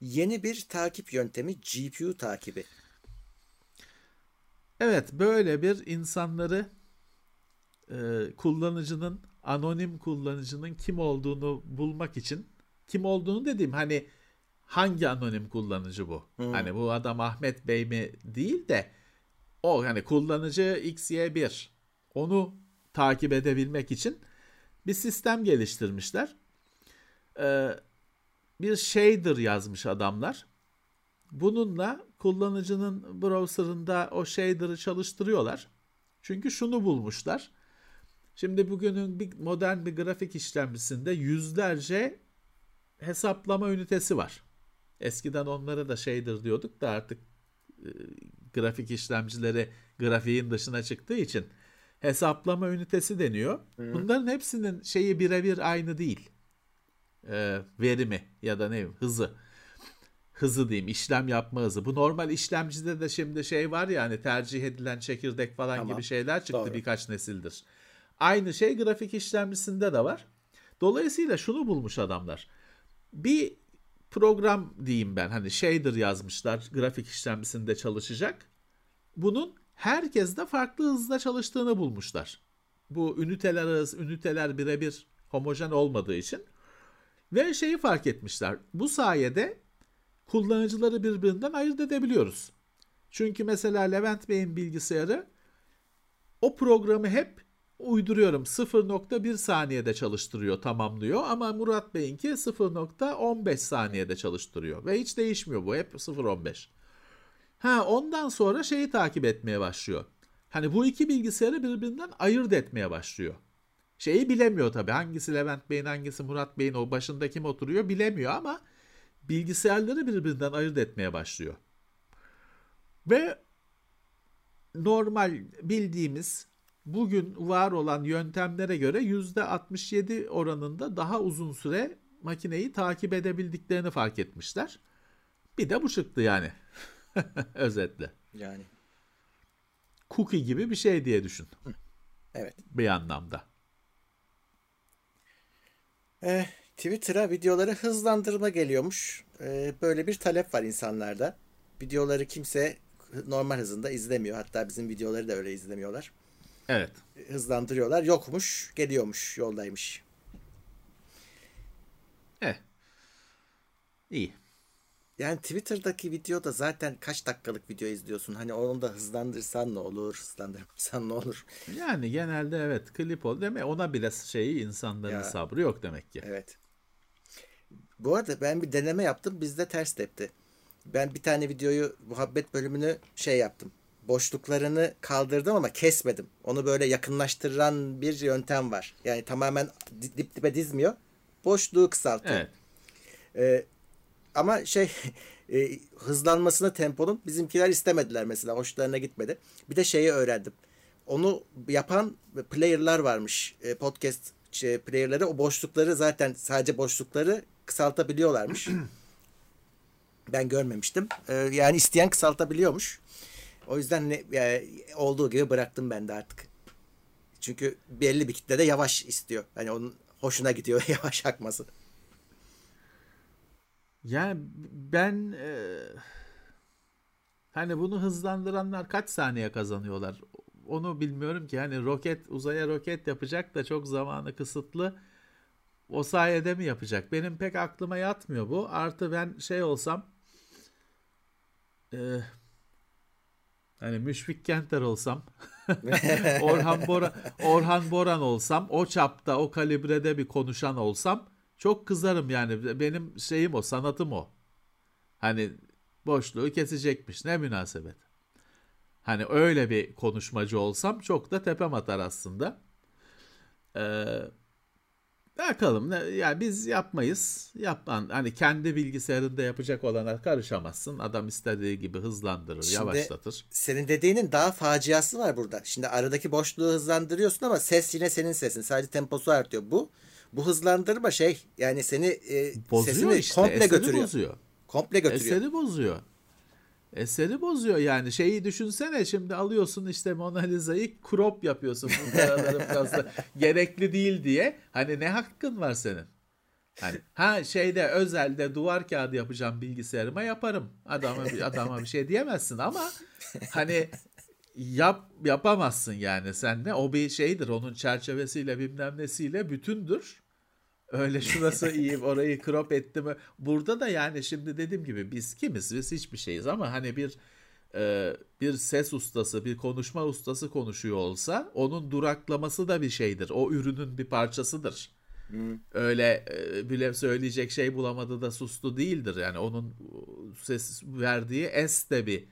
Yeni bir takip yöntemi GPU takibi. Evet böyle bir insanları e, kullanıcının anonim kullanıcının kim olduğunu bulmak için kim olduğunu dediğim hani hangi anonim kullanıcı bu? Hmm. Hani bu adam Ahmet Bey mi değil de o hani kullanıcı XY1 onu takip edebilmek için bir sistem geliştirmişler. Ee, bir shader yazmış adamlar. Bununla kullanıcının browser'ında o shader'ı çalıştırıyorlar. Çünkü şunu bulmuşlar. Şimdi bugünün bir modern bir grafik işlemcisinde yüzlerce hesaplama ünitesi var. Eskiden onlara da shader diyorduk da artık e, grafik işlemcileri grafiğin dışına çıktığı için hesaplama ünitesi deniyor. Hı. Bunların hepsinin şeyi birebir aynı değil. E, verimi ya da ne hızı hızı diyeyim işlem yapma hızı. Bu normal işlemcide de şimdi şey var ya hani tercih edilen çekirdek falan tamam. gibi şeyler çıktı Doğru. birkaç nesildir. Aynı şey grafik işlemcisinde de var. Dolayısıyla şunu bulmuş adamlar. Bir program diyeyim ben hani shader yazmışlar grafik işlemcisinde çalışacak. Bunun herkes de farklı hızda çalıştığını bulmuşlar. Bu üniteler arası üniteler birebir homojen olmadığı için ve şeyi fark etmişler. Bu sayede kullanıcıları birbirinden ayırt edebiliyoruz. Çünkü mesela Levent Bey'in bilgisayarı o programı hep uyduruyorum 0.1 saniyede çalıştırıyor, tamamlıyor ama Murat Bey'inki 0.15 saniyede çalıştırıyor ve hiç değişmiyor bu hep 0.15. Ha ondan sonra şeyi takip etmeye başlıyor. Hani bu iki bilgisayarı birbirinden ayırt etmeye başlıyor. Şeyi bilemiyor tabii hangisi Levent Bey'in hangisi Murat Bey'in o başında kim oturuyor bilemiyor ama bilgisayarları birbirinden ayırt etmeye başlıyor. Ve normal bildiğimiz bugün var olan yöntemlere göre %67 oranında daha uzun süre makineyi takip edebildiklerini fark etmişler. Bir de bu çıktı yani. Özetle. Yani. Cookie gibi bir şey diye düşün. Evet. Bir anlamda. Eh, Twitter'a videoları hızlandırma geliyormuş. Eh, böyle bir talep var insanlarda. Videoları kimse normal hızında izlemiyor. Hatta bizim videoları da öyle izlemiyorlar. Evet. Hızlandırıyorlar. Yokmuş, geliyormuş, yoldaymış. Eh. İyi. Yani Twitter'daki videoda zaten kaç dakikalık video izliyorsun? Hani onu da hızlandırsan ne olur, hızlandırmasan ne olur? Yani genelde evet klip ol deme ona bile şeyi insanların Ya. sabrı yok demek ki. Evet. Bu arada ben bir deneme yaptım. Bizde ters tepti. Ben bir tane videoyu, muhabbet bölümünü şey yaptım. Boşluklarını kaldırdım ama kesmedim. Onu böyle yakınlaştıran bir yöntem var. Yani tamamen di- dip dibe dizmiyor. Boşluğu kısaltıyor. Evet. Ee, ama şey e, hızlanmasını temponun bizimkiler istemediler mesela. Hoşlarına gitmedi. Bir de şeyi öğrendim. Onu yapan player'lar varmış. E, podcast şey, player'ları o boşlukları zaten sadece boşlukları kısaltabiliyorlarmış. ben görmemiştim. Ee, yani isteyen kısaltabiliyormuş. O yüzden ne, yani olduğu gibi bıraktım ben de artık. Çünkü belli bir kitle de yavaş istiyor. Hani onun hoşuna gidiyor yavaş akması. Yani ben e, hani bunu hızlandıranlar kaç saniye kazanıyorlar? Onu bilmiyorum ki. Hani roket uzaya roket yapacak da çok zamanı kısıtlı. O sayede mi yapacak? Benim pek aklıma yatmıyor bu. Artı ben şey olsam e, hani Müşfik Kenter olsam Orhan Boran Orhan Boran olsam o çapta o kalibrede bir konuşan olsam çok kızarım yani benim şeyim o sanatım o. Hani boşluğu kesecekmiş ne münasebet. Hani öyle bir konuşmacı olsam çok da tepem atar aslında. Ee, bakalım yani biz yapmayız. Yapan hani kendi bilgisayarında yapacak olana karışamazsın. Adam istediği gibi hızlandırır, Şimdi- yavaşlatır. Senin dediğinin daha faciası var burada. Şimdi aradaki boşluğu hızlandırıyorsun ama ses yine senin sesin. Sadece temposu artıyor. Bu bu hızlandırma şey yani seni e, Bozuyor sesini işte. komple eseri götürüyor. bozuyor. Komple götürüyor. Eseri bozuyor. Eseri bozuyor yani şeyi düşünsene şimdi alıyorsun işte Mona Lisa'yı crop yapıyorsun bu karalarım fazla gerekli değil diye. Hani ne hakkın var senin? Hani ha şeyde özelde duvar kağıdı yapacağım bilgisayarıma yaparım. Adama bir adama bir şey diyemezsin ama hani yap yapamazsın yani sen ne o bir şeydir onun çerçevesiyle bilmem nesiyle bütündür. Öyle şurası iyi orayı crop etti mi? Burada da yani şimdi dediğim gibi biz kimiz? Biz hiçbir şeyiz ama hani bir e, bir ses ustası, bir konuşma ustası konuşuyor olsa onun duraklaması da bir şeydir. O ürünün bir parçasıdır. Öyle e, bile söyleyecek şey bulamadı da sustu değildir. Yani onun e, ses verdiği es de bir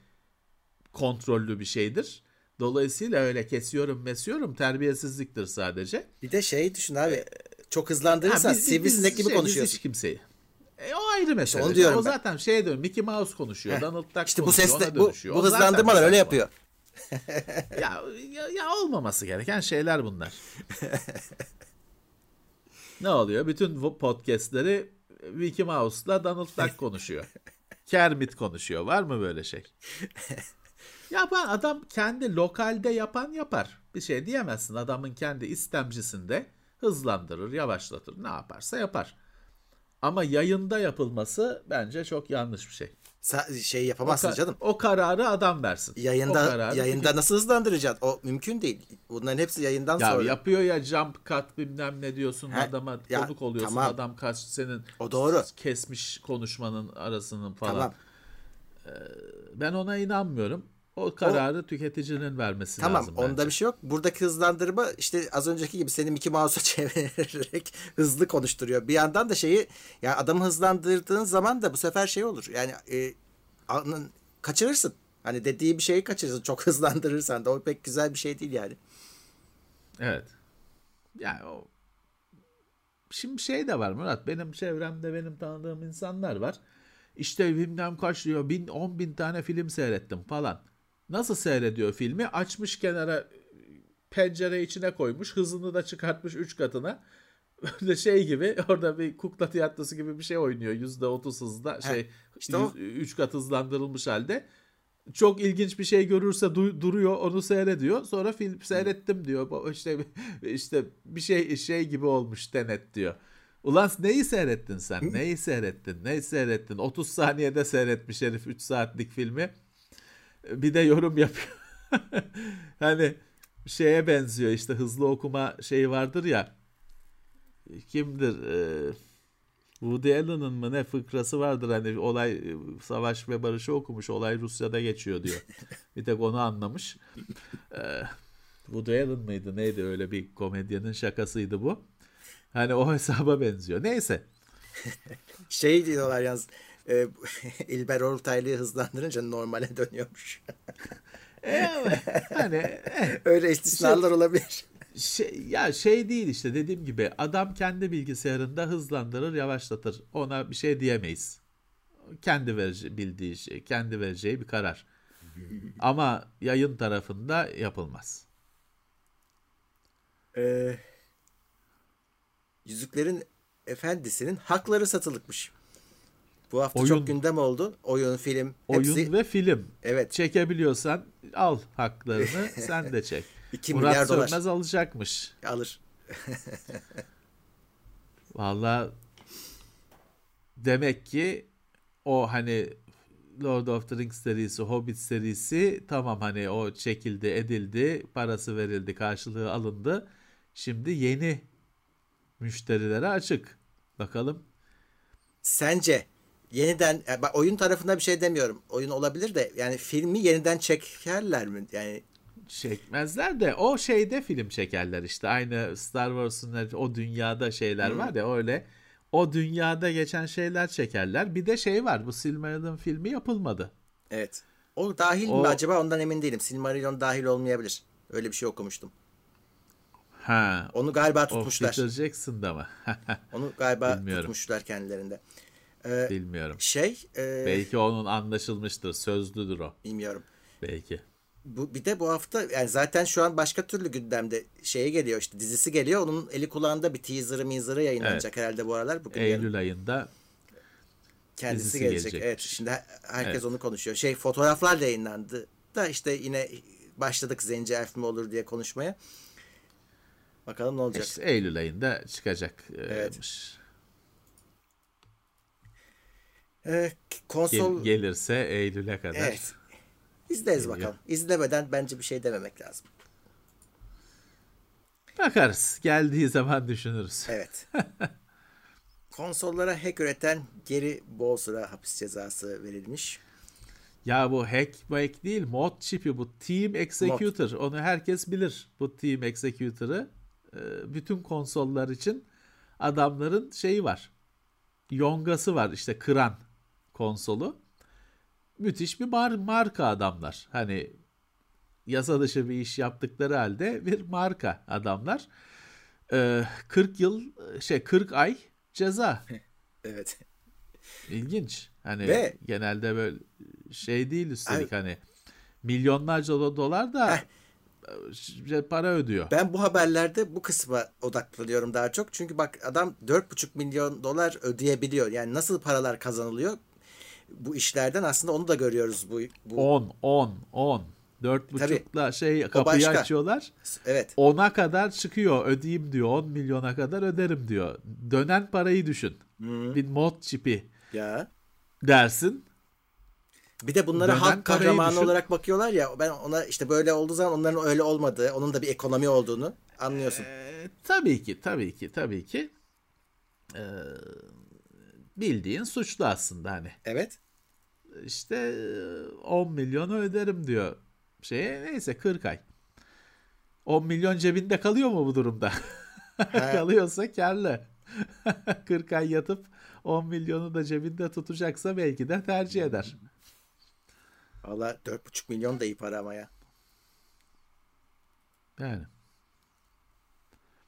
kontrollü bir şeydir. Dolayısıyla öyle kesiyorum mesiyorum terbiyesizliktir sadece. Bir de şey düşün abi. Çok hızlandırırsan biz- sivrisinek biz gibi şey, biz konuşuyorsun. hiç kimseyi. E, o ayrı mesele. onu diyorum o ben. zaten şeye dönüyor. Mickey Mouse konuşuyor. Donald Duck İşte bu konuşuyor. bu, dönüşüyor. bu O zaten hızlandırmalar öyle saçma. yapıyor. Ya, ya, ya olmaması gereken şeyler bunlar. ne oluyor? Bütün bu podcastleri Mickey Mouse'la Donald Duck konuşuyor. Kermit konuşuyor. Var mı böyle şey? Yapan adam kendi lokalde yapan yapar. Bir şey diyemezsin. Adamın kendi istemcisinde hızlandırır, yavaşlatır. Ne yaparsa yapar. Ama yayında yapılması bence çok yanlış bir şey. Sa- şey O, yapamazsın ka- canım. o kararı adam versin. O Yayında yayında nasıl hızlandıracaksın? O mümkün değil. Bunların hepsi yayından Ya sonra. yapıyor ya jump cut bilmem ne diyorsun He, adama ya, konuk oluyorsun tamam. adam kaç senin O doğru. kesmiş konuşmanın arasının falan. Tamam. Ben ona inanmıyorum. O kararı tüketicinin vermesi Tamam lazım onda bence. bir şey yok. Buradaki hızlandırma işte az önceki gibi seni Mickey Mouse'a çevirerek hızlı konuşturuyor. Bir yandan da şeyi ya adamı hızlandırdığın zaman da bu sefer şey olur. Yani e, anın- kaçırırsın. Hani dediği bir şeyi kaçırırsın. Çok hızlandırırsan da o pek güzel bir şey değil yani. Evet. Yani o Şimdi şey de var Murat. Benim çevremde benim tanıdığım insanlar var. İşte bilmem kaç diyor. Bin, on bin tane film seyrettim falan. Nasıl seyrediyor filmi? Açmış kenara pencere içine koymuş. Hızını da çıkartmış 3 katına. Böyle şey gibi orada bir kukla tiyatrosu gibi bir şey oynuyor. Yüzde otuz hızda şey işte o. 3 kat hızlandırılmış halde. Çok ilginç bir şey görürse du- duruyor onu seyrediyor. Sonra film seyrettim diyor. İşte işte bir şey şey gibi olmuş Tenet diyor. Ulan neyi seyrettin sen? Neyi seyrettin? Neyi seyrettin? 30 saniyede seyretmiş herif 3 saatlik filmi. Bir de yorum yapıyor. hani şeye benziyor işte hızlı okuma şeyi vardır ya. Kimdir? Ee, Woody Allen'ın mı ne fıkrası vardır hani olay savaş ve barışı okumuş olay Rusya'da geçiyor diyor. Bir tek onu anlamış. Ee, Woody Allen mıydı neydi öyle bir komedyenin şakasıydı bu. Hani o hesaba benziyor. Neyse. Şey diyorlar yalnız e, İlber Ortaylı'yı hızlandırınca normale dönüyormuş. Evet, hani Öyle istisnalar olabilir. şey, ya şey değil işte dediğim gibi adam kendi bilgisayarında hızlandırır yavaşlatır. Ona bir şey diyemeyiz. Kendi verece, bildiği şey, kendi vereceği bir karar. Ama yayın tarafında yapılmaz. Ee, Yüzüklerin Efendisi'nin hakları satılıkmış. Bu hafta Oyun. çok gündem oldu. Oyun, film, Oyun hepsi ve film. Evet. Çekebiliyorsan al haklarını sen de çek. 2 Murat milyar dolar Sönmez alacakmış. alır. Valla demek ki o hani Lord of the Rings serisi, Hobbit serisi tamam hani o çekildi, edildi, parası verildi, karşılığı alındı. Şimdi yeni müşterilere açık. Bakalım. Sence yeniden e, bak oyun tarafında bir şey demiyorum. Oyun olabilir de yani filmi yeniden çekerler mi? Yani Çekmezler de o şeyde film çekerler işte. Aynı Star Wars'un o dünyada şeyler var ya öyle. O dünyada geçen şeyler çekerler. Bir de şey var bu Silmarillion filmi yapılmadı. evet. O dahil O- mi acaba ondan emin değilim. Silmarillion dahil olmayabilir. Öyle bir şey okumuştum. Ha. Onu galiba O tutmuşlar. Peter Jackson'da mı? Onu galiba Bilmiyorum. tutmuşlar kendilerinde. Ee, Bilmiyorum. şey e, Belki onun anlaşılmıştır. Sözlüdür o. bilmiyorum. Belki. Bu bir de bu hafta yani zaten şu an başka türlü gündemde şeye geliyor işte dizisi geliyor. Onun eli kulağında bir teaser'ı mizarı yayınlanacak herhalde bu aralar. Bugün yarın Eylül ayında kendisi gelecek. gelecekmiş. Evet şimdi her- herkes Evet. onu konuşuyor. Şey fotoğraflar da yayınlandı da işte yine başladık Zenci Elf mi olur diye konuşmaya. Bakalım ne olacak. işte Eylül ayında çıkacak. Evet. Evet. Ee, konsol gelirse Eylül'e kadar. evet. İzleriz Geliyor. bakalım. İzlemeden bence bir şey dememek lazım. Bakarız. Geldiği zaman düşünürüz. Evet. Konsollara hack üreten geri bol sıra hapis cezası verilmiş. Ya bu hack hack değil mod çipi bu Team Executor. Onu herkes bilir bu Team Executor'ı. Ee, Bütün konsollar için adamların şeyi var. Yongası var işte kıran konsolu. Müthiş bir mar- marka adamlar. Hani yasa dışı bir iş yaptıkları halde bir marka adamlar. Ee, 40 yıl şey 40 ay ceza. Evet. İlginç. Hani Ve- genelde böyle şey değil üstelik hani milyonlarca do- dolar da şey, para ödüyor. Ben bu haberlerde bu kısma odaklanıyorum daha çok. Çünkü bak adam 4,5 milyon dolar ödeyebiliyor. Yani nasıl paralar kazanılıyor bu işlerden aslında onu da görüyoruz bu. bu 10 10 10 4,5'la şey kapıyı başka. açıyorlar. Evet. 10'a kadar çıkıyor ödeyeyim diyor. 10 milyona kadar öderim diyor. Dönen parayı düşün. Bir mod çipi Ya. dersin. Bir de bunlara halk kahramanı düşün- olarak bakıyorlar ya. Ben ona işte böyle olduğu zaman onların öyle olmadığı, onun da bir ekonomi olduğunu anlıyorsun. E, tabii ki, tabii ki, tabii ki. E, bildiğin suçlu aslında hani. Evet. İşte e, 10 milyonu öderim diyor şeye. Neyse 40 ay. 10 milyon cebinde kalıyor mu bu durumda? Kalıyorsa karlı. 40 ay yatıp 10 milyonu da cebinde tutacaksa belki de tercih eder. Valla 4,5 milyon da iyi para ama ya. Yani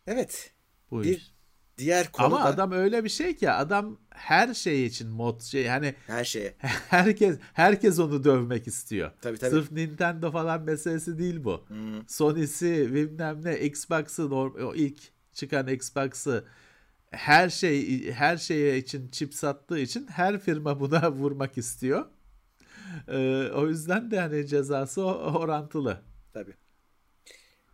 Evet. bu Bir. Diğer konu Ama da adam öyle bir şey ki adam her şey için mod şey hani her şeye. herkes herkes onu dövmek istiyor. Tabii, tabii. Sırf Nintendo falan meselesi değil bu. Sony'si bilmem ne Xbox'ı o ilk çıkan Xbox'ı her şey her şeye için çip sattığı için her firma buna vurmak istiyor. Ee, o yüzden de hani cezası orantılı. Tabii.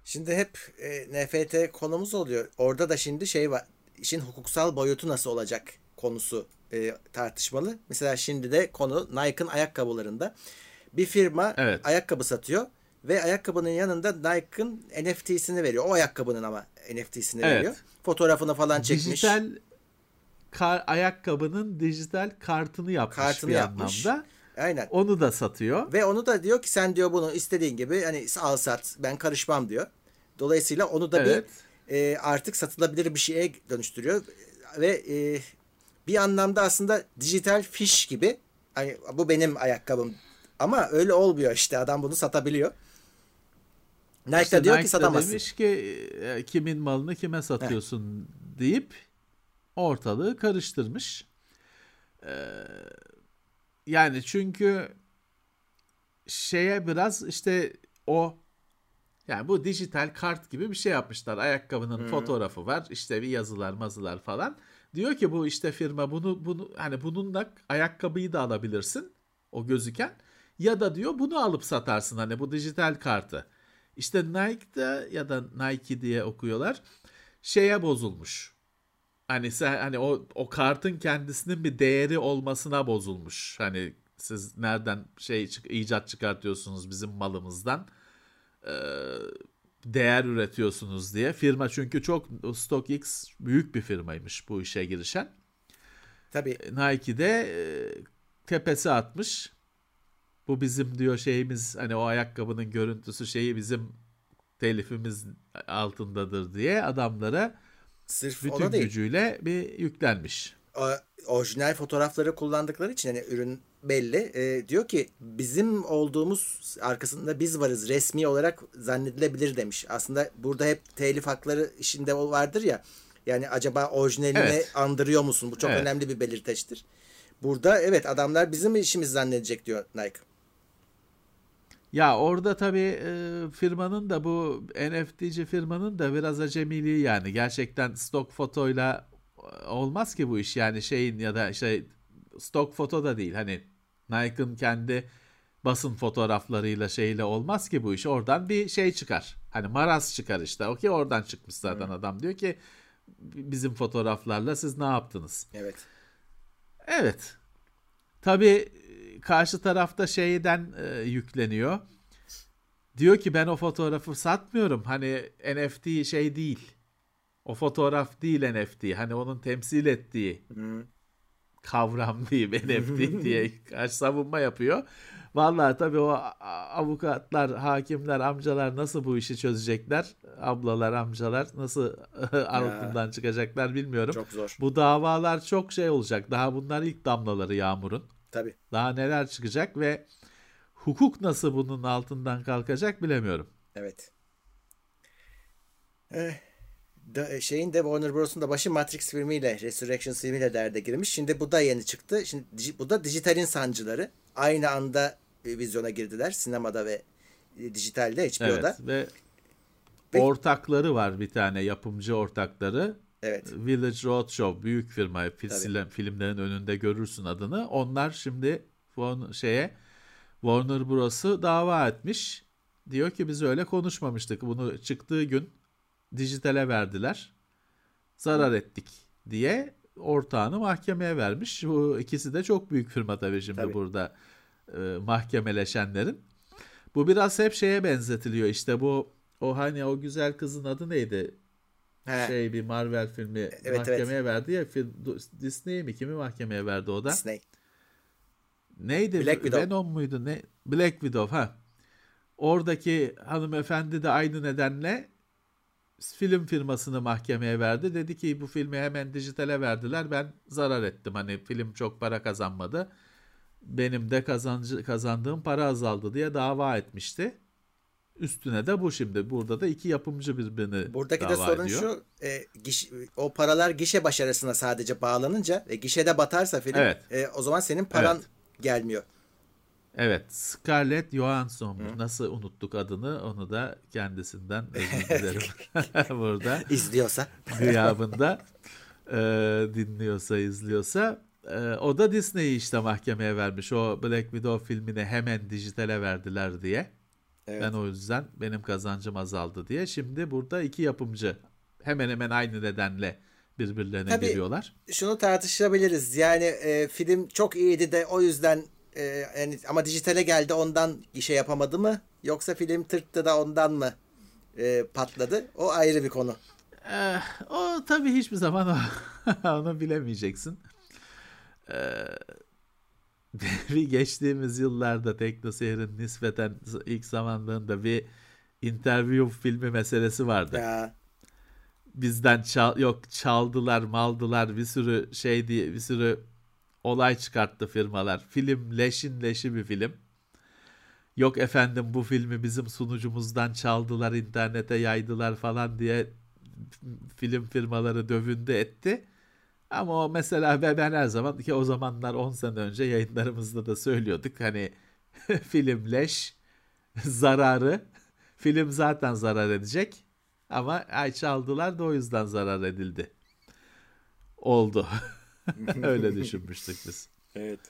Şimdi hep e, NFT konumuz oluyor. Orada da şimdi şey var. İşin hukuksal boyutu nasıl olacak konusu e, tartışmalı. Mesela şimdi de konu Nike'ın ayakkabılarında. Bir firma Evet. ayakkabı satıyor ve ayakkabının yanında Nike'ın NFT'sini veriyor. O ayakkabının ama NFT'sini Evet. veriyor. Fotoğrafını falan çekmiş. Dijital kar, ayakkabının dijital kartını yapmış Kartını bir yapmış. anlamda. Aynen. Onu da satıyor. Ve onu da diyor ki sen diyor bunu istediğin gibi hani al sat ben karışmam diyor. Dolayısıyla onu da Evet. bir e, artık satılabilir bir şeye dönüştürüyor. Ve e, bir anlamda aslında dijital fiş gibi hani bu benim ayakkabım ama öyle olmuyor işte adam bunu satabiliyor. Nike İşte de diyor Nike ki satamazsın. demiş ki e, kimin malını kime satıyorsun deyip ortalığı karıştırmış. Ee, yani çünkü şeye biraz işte o yani bu dijital kart gibi bir şey yapmışlar. Ayakkabının fotoğrafı var. işte bir yazılar, mazılar falan. Diyor ki bu işte firma bunu bunu hani bununla ayakkabıyı da alabilirsin o gözüken ya da diyor bunu alıp satarsın hani bu dijital kartı. İşte Nike'da ya da Nike diye okuyorlar. Şeye bozulmuş. Hani sen hani o o kartın kendisinin bir değeri olmasına bozulmuş. Hani siz nereden şey icat çıkartıyorsunuz bizim malımızdan? Değer üretiyorsunuz diye. Firma çünkü çok StockX büyük bir firmaymış bu işe girişen. Tabii Nike de e, tepesi atmış. Bu bizim diyor şeyimiz hani o ayakkabının görüntüsü şeyi bizim telifimiz altındadır diye adamlara sırf bütün gücüyle bir yüklenmiş. Orijinal fotoğrafları kullandıkları için hani ürün belli. E, diyor ki bizim olduğumuz arkasında biz varız resmi olarak zannedilebilir demiş. Aslında burada hep telif hakları işinde vardır ya. Yani acaba orijinalini Evet. andırıyor musun? Bu çok Evet. önemli bir belirteçtir. Burada evet adamlar bizim işimiz zannedecek diyor Nike. Ya orada tabii e, firmanın da bu NFT'ci firmanın da biraz acemiliği yani. Gerçekten stok fotoyla olmaz ki bu iş. Yani şeyin ya da şey stok foto da değil. Hani Nike'ın kendi basın fotoğraflarıyla şeyle olmaz ki bu iş. Oradan bir şey çıkar. Hani maraz çıkar işte. Okey oradan çıkmış zaten adam. Diyor ki bizim fotoğraflarla siz ne yaptınız? Evet. Evet. Tabii e, karşı tarafta şeyden e, yükleniyor. Diyor ki ben o fotoğrafı satmıyorum. Hani NFT şey değil. O fotoğraf değil NFT. Hani onun temsil ettiği kavram diyeyim NFT diye karşı savunma yapıyor. Vallahi tabii o avukatlar, hakimler, amcalar nasıl bu işi çözecekler? Ablalar, amcalar nasıl altından çıkacaklar bilmiyorum. Çok zor. Bu davalar çok şey olacak. Daha bunlar ilk damlaları yağmurun. Tabii. Daha neler çıkacak ve hukuk nasıl bunun altından kalkacak bilemiyorum. Evet. Eh, da, şeyin de Warner Bros'un da başı Matrix filmiyle, Resurrection filmiyle derde girmiş. Şimdi bu da yeni çıktı. Şimdi bu da dijitalin sancıları. Aynı anda e, vizyona girdiler. Sinemada ve e, dijitalde, HBO'da. Evet ve Peki- ortakları var bir tane yapımcı ortakları. Evet. Village Roadshow büyük firma film, filmlerin önünde görürsün adını. Onlar şimdi şeye Warner Bros'u dava etmiş. Diyor ki biz öyle konuşmamıştık. Bunu çıktığı gün dijitale verdiler. Zarar ettik diye ortağını mahkemeye vermiş. Bu ikisi de çok büyük firma tabii şimdi Tabii. burada e, mahkemeleşenlerin. Bu biraz hep şeye benzetiliyor. İşte bu o hani o güzel kızın adı neydi? He, Şey bir Marvel filmi evet. mahkemeye verdi ya. Disney mi kimi mahkemeye verdi o da? Disney. Neydi? Black Widow. Venom muydu? Ne? Black Widow ha. Oradaki hanımefendi de aynı nedenle film firmasını mahkemeye verdi. Dedi ki bu filmi hemen dijitale verdiler. Ben zarar ettim. Hani film çok para kazanmadı. Benim de kazancı, kazandığım para azaldı diye dava etmişti. Üstüne de bu şimdi. Burada da iki yapımcı birbirini Buradaki de dava sorun ediyor. şu, e, giş- o paralar gişe başarısına sadece bağlanınca ve gişede batarsa film, Evet. e, o zaman senin paran Evet. gelmiyor. Evet, Scarlett Johansson. Nasıl unuttuk adını? Onu da kendisinden özür dilerim. Burada İzliyorsa. gıyabında e, dinliyorsa, izliyorsa. E, o da Disney'i işte mahkemeye vermiş. O Black Widow filmini hemen dijitale verdiler diye. Evet. Ben o yüzden benim kazancım azaldı diye. Şimdi burada iki yapımcı hemen hemen aynı nedenle birbirlerine Tabii. giriyorlar. Şunu tartışabiliriz. Yani e, film çok iyiydi de o yüzden e, yani ama dijitale geldi ondan işe yapamadı mı? Yoksa film tırttı da ondan mı e, patladı? O ayrı bir konu. Eh, o tabii hiçbir zaman onu bilemeyeceksin. Eh, bir geçtiğimiz yıllarda TeknoSeyir'in nispeten ilk zamanlarında bir interview filmi meselesi vardı. Ya Bizden çal yok çaldılar, maldılar bir sürü şey diye bir sürü olay çıkarttı firmalar. Film leşin leşi bir film. Yok efendim bu filmi bizim sunucumuzdan çaldılar, internete yaydılar falan diye film firmaları dövündü etti. Ama o mesela ben, her zaman ki o zamanlar 10 sene önce yayınlarımızda da söylüyorduk. Hani film leş, zararı, film zaten zarar edecek. Ama ay çaldılar da o yüzden zarar edildi. Oldu. Öyle düşünmüştük biz. Evet.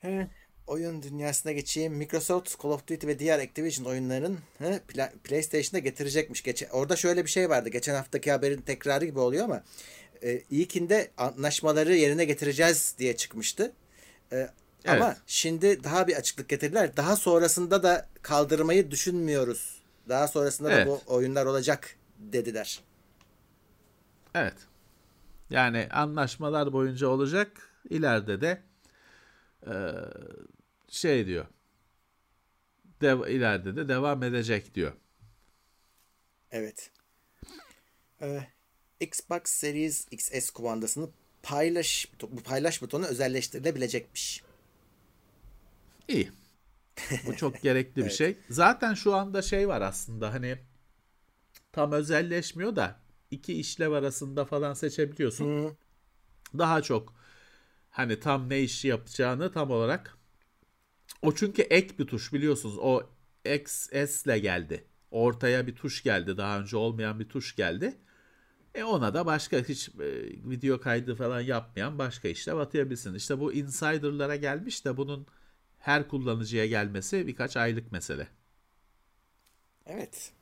He, oyun dünyasına geçeyim. Microsoft Call of Duty ve diğer Activision oyunların he, Pla- PlayStation'a getirecekmiş. Geçen, orada şöyle bir şey vardı. Geçen haftaki haberin tekrarı gibi oluyor ama e, ilkinde anlaşmaları yerine getireceğiz diye çıkmıştı. E, Ama Evet. şimdi daha bir açıklık getirdiler. Daha sonrasında da kaldırmayı düşünmüyoruz. Daha sonrasında da Evet. bu oyunlar olacak dediler. Evet. Yani anlaşmalar boyunca olacak. İleride de eee, şey diyor. Dev, ileride de devam edecek diyor. Evet. Ee, Xbox Series XS kumandasını paylaş bu paylaş butonu özelleştirilebilecekmiş. İyi. Bu çok gerekli bir şey. Zaten şu anda şey var aslında hani tam özelleşmiyor da iki işlev arasında falan seçebiliyorsun. Daha çok hani tam ne işi yapacağını tam olarak o çünkü ek bir tuş biliyorsunuz. O XS ile geldi. Ortaya bir tuş geldi. Daha önce olmayan bir tuş geldi. E ona da başka hiç e, video kaydı falan yapmayan başka işlev atayabilirsin. İşte bu insider'lara gelmiş de bunun her kullanıcıya gelmesi birkaç aylık mesele. Evet.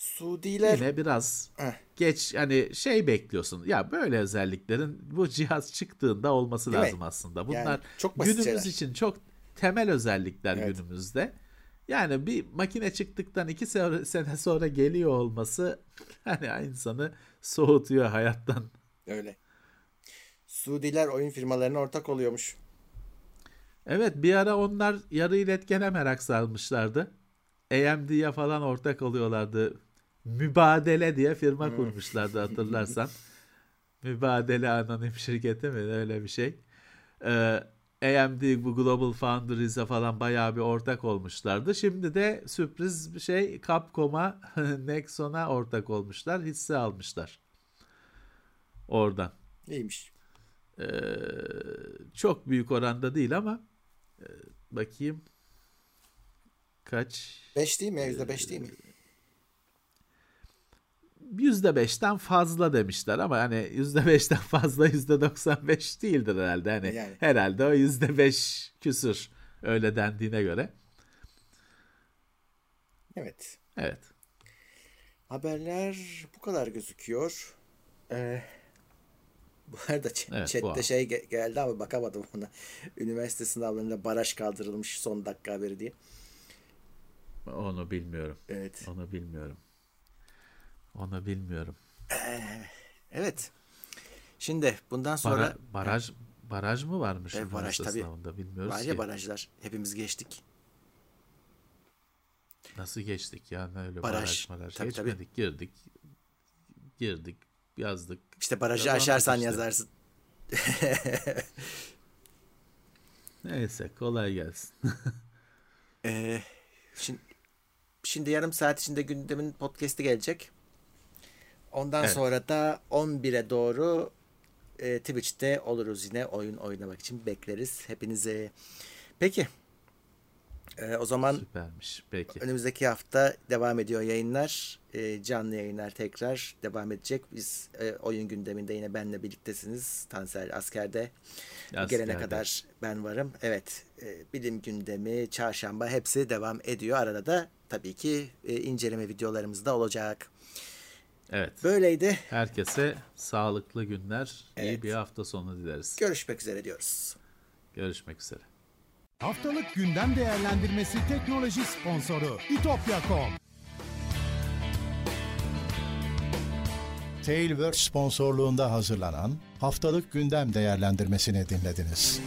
Suudiler Yine biraz Heh. geç hani şey bekliyorsun. Ya böyle özelliklerin bu cihaz çıktığında olması Değil mi? lazım aslında. Bunlar Yani çok günümüz şeyler. için çok temel özellikler Evet. günümüzde. Yani bir makine çıktıktan iki se- sene sonra geliyor olması hani insanı soğutuyor hayattan. öyle. Suudiler oyun firmalarına ortak oluyormuş. Evet bir ara onlar yarı iletkene merak salmışlardı. AMD'ye falan ortak oluyorlardı. Mübadele diye firma kurmuşlardı hatırlarsan. Mübadele anonim şirketi mi öyle bir şey. Ee, AMD bu Global Foundries'e falan bayağı bir ortak olmuşlardı. Şimdi de sürpriz bir şey Capcom'a, Nexon'a ortak olmuşlar. Hisse almışlar. Oradan. İyiymiş. Ee, çok büyük oranda değil ama e, bakayım kaç 5 değil mi? Yüzde beş değil mi? Yüzde beşten fazla demişler ama hani yüzde beşten fazla yüzde doksan beş değildir herhalde hani Yani. herhalde o yüzde beş küsür öyle dendiğine göre Evet. evet Haberler bu kadar gözüküyor. Ee, Bu arada ç- Evet, chatte bu. şey ge- geldi ama bakamadım ona. Üniversite sınavlarında baraj kaldırılmış son dakika haberi diye. Onu bilmiyorum. Evet. Onu bilmiyorum. Onu bilmiyorum. Evet. Şimdi bundan sonra Bara- baraj baraj mı varmış Evet, baraj tabii. sınavında bilmiyoruz var ya ki. barajlar. Hepimiz geçtik. Nasıl geçtik yani öyle Baraj. baraj baraj Tabii, tabii. geçmedik girdik girdik yazdık. İşte barajı Kazandık aşarsan işte. yazarsın. Neyse kolay gelsin. Ee, şimdi, şimdi yarım saat içinde gündemin podcast'i gelecek. Ondan Evet. sonra da 11'e doğru e, Twitch'te oluruz yine oyun oynamak için bekleriz hepinizi. Peki. Ee, o zaman Süpermiş. Peki. önümüzdeki hafta devam ediyor yayınlar. Ee, canlı yayınlar tekrar devam edecek. Biz e, oyun gündeminde yine benle birliktesiniz. Tansel askerde. Bu gelene Askerde. kadar ben varım. Evet, e, bilim gündemi, çarşamba hepsi devam ediyor. Arada da tabii ki e, inceleme videolarımız da olacak. Evet. Böyleydi. Herkese sağlıklı günler, iyi Evet. bir hafta sonu dileriz. Görüşmek üzere diyoruz. Görüşmek üzere. Haftalık gündem değerlendirmesi teknoloji sponsoru itopya.com. Tailwords sponsorluğunda hazırlanan haftalık gündem değerlendirmesini dinlediniz.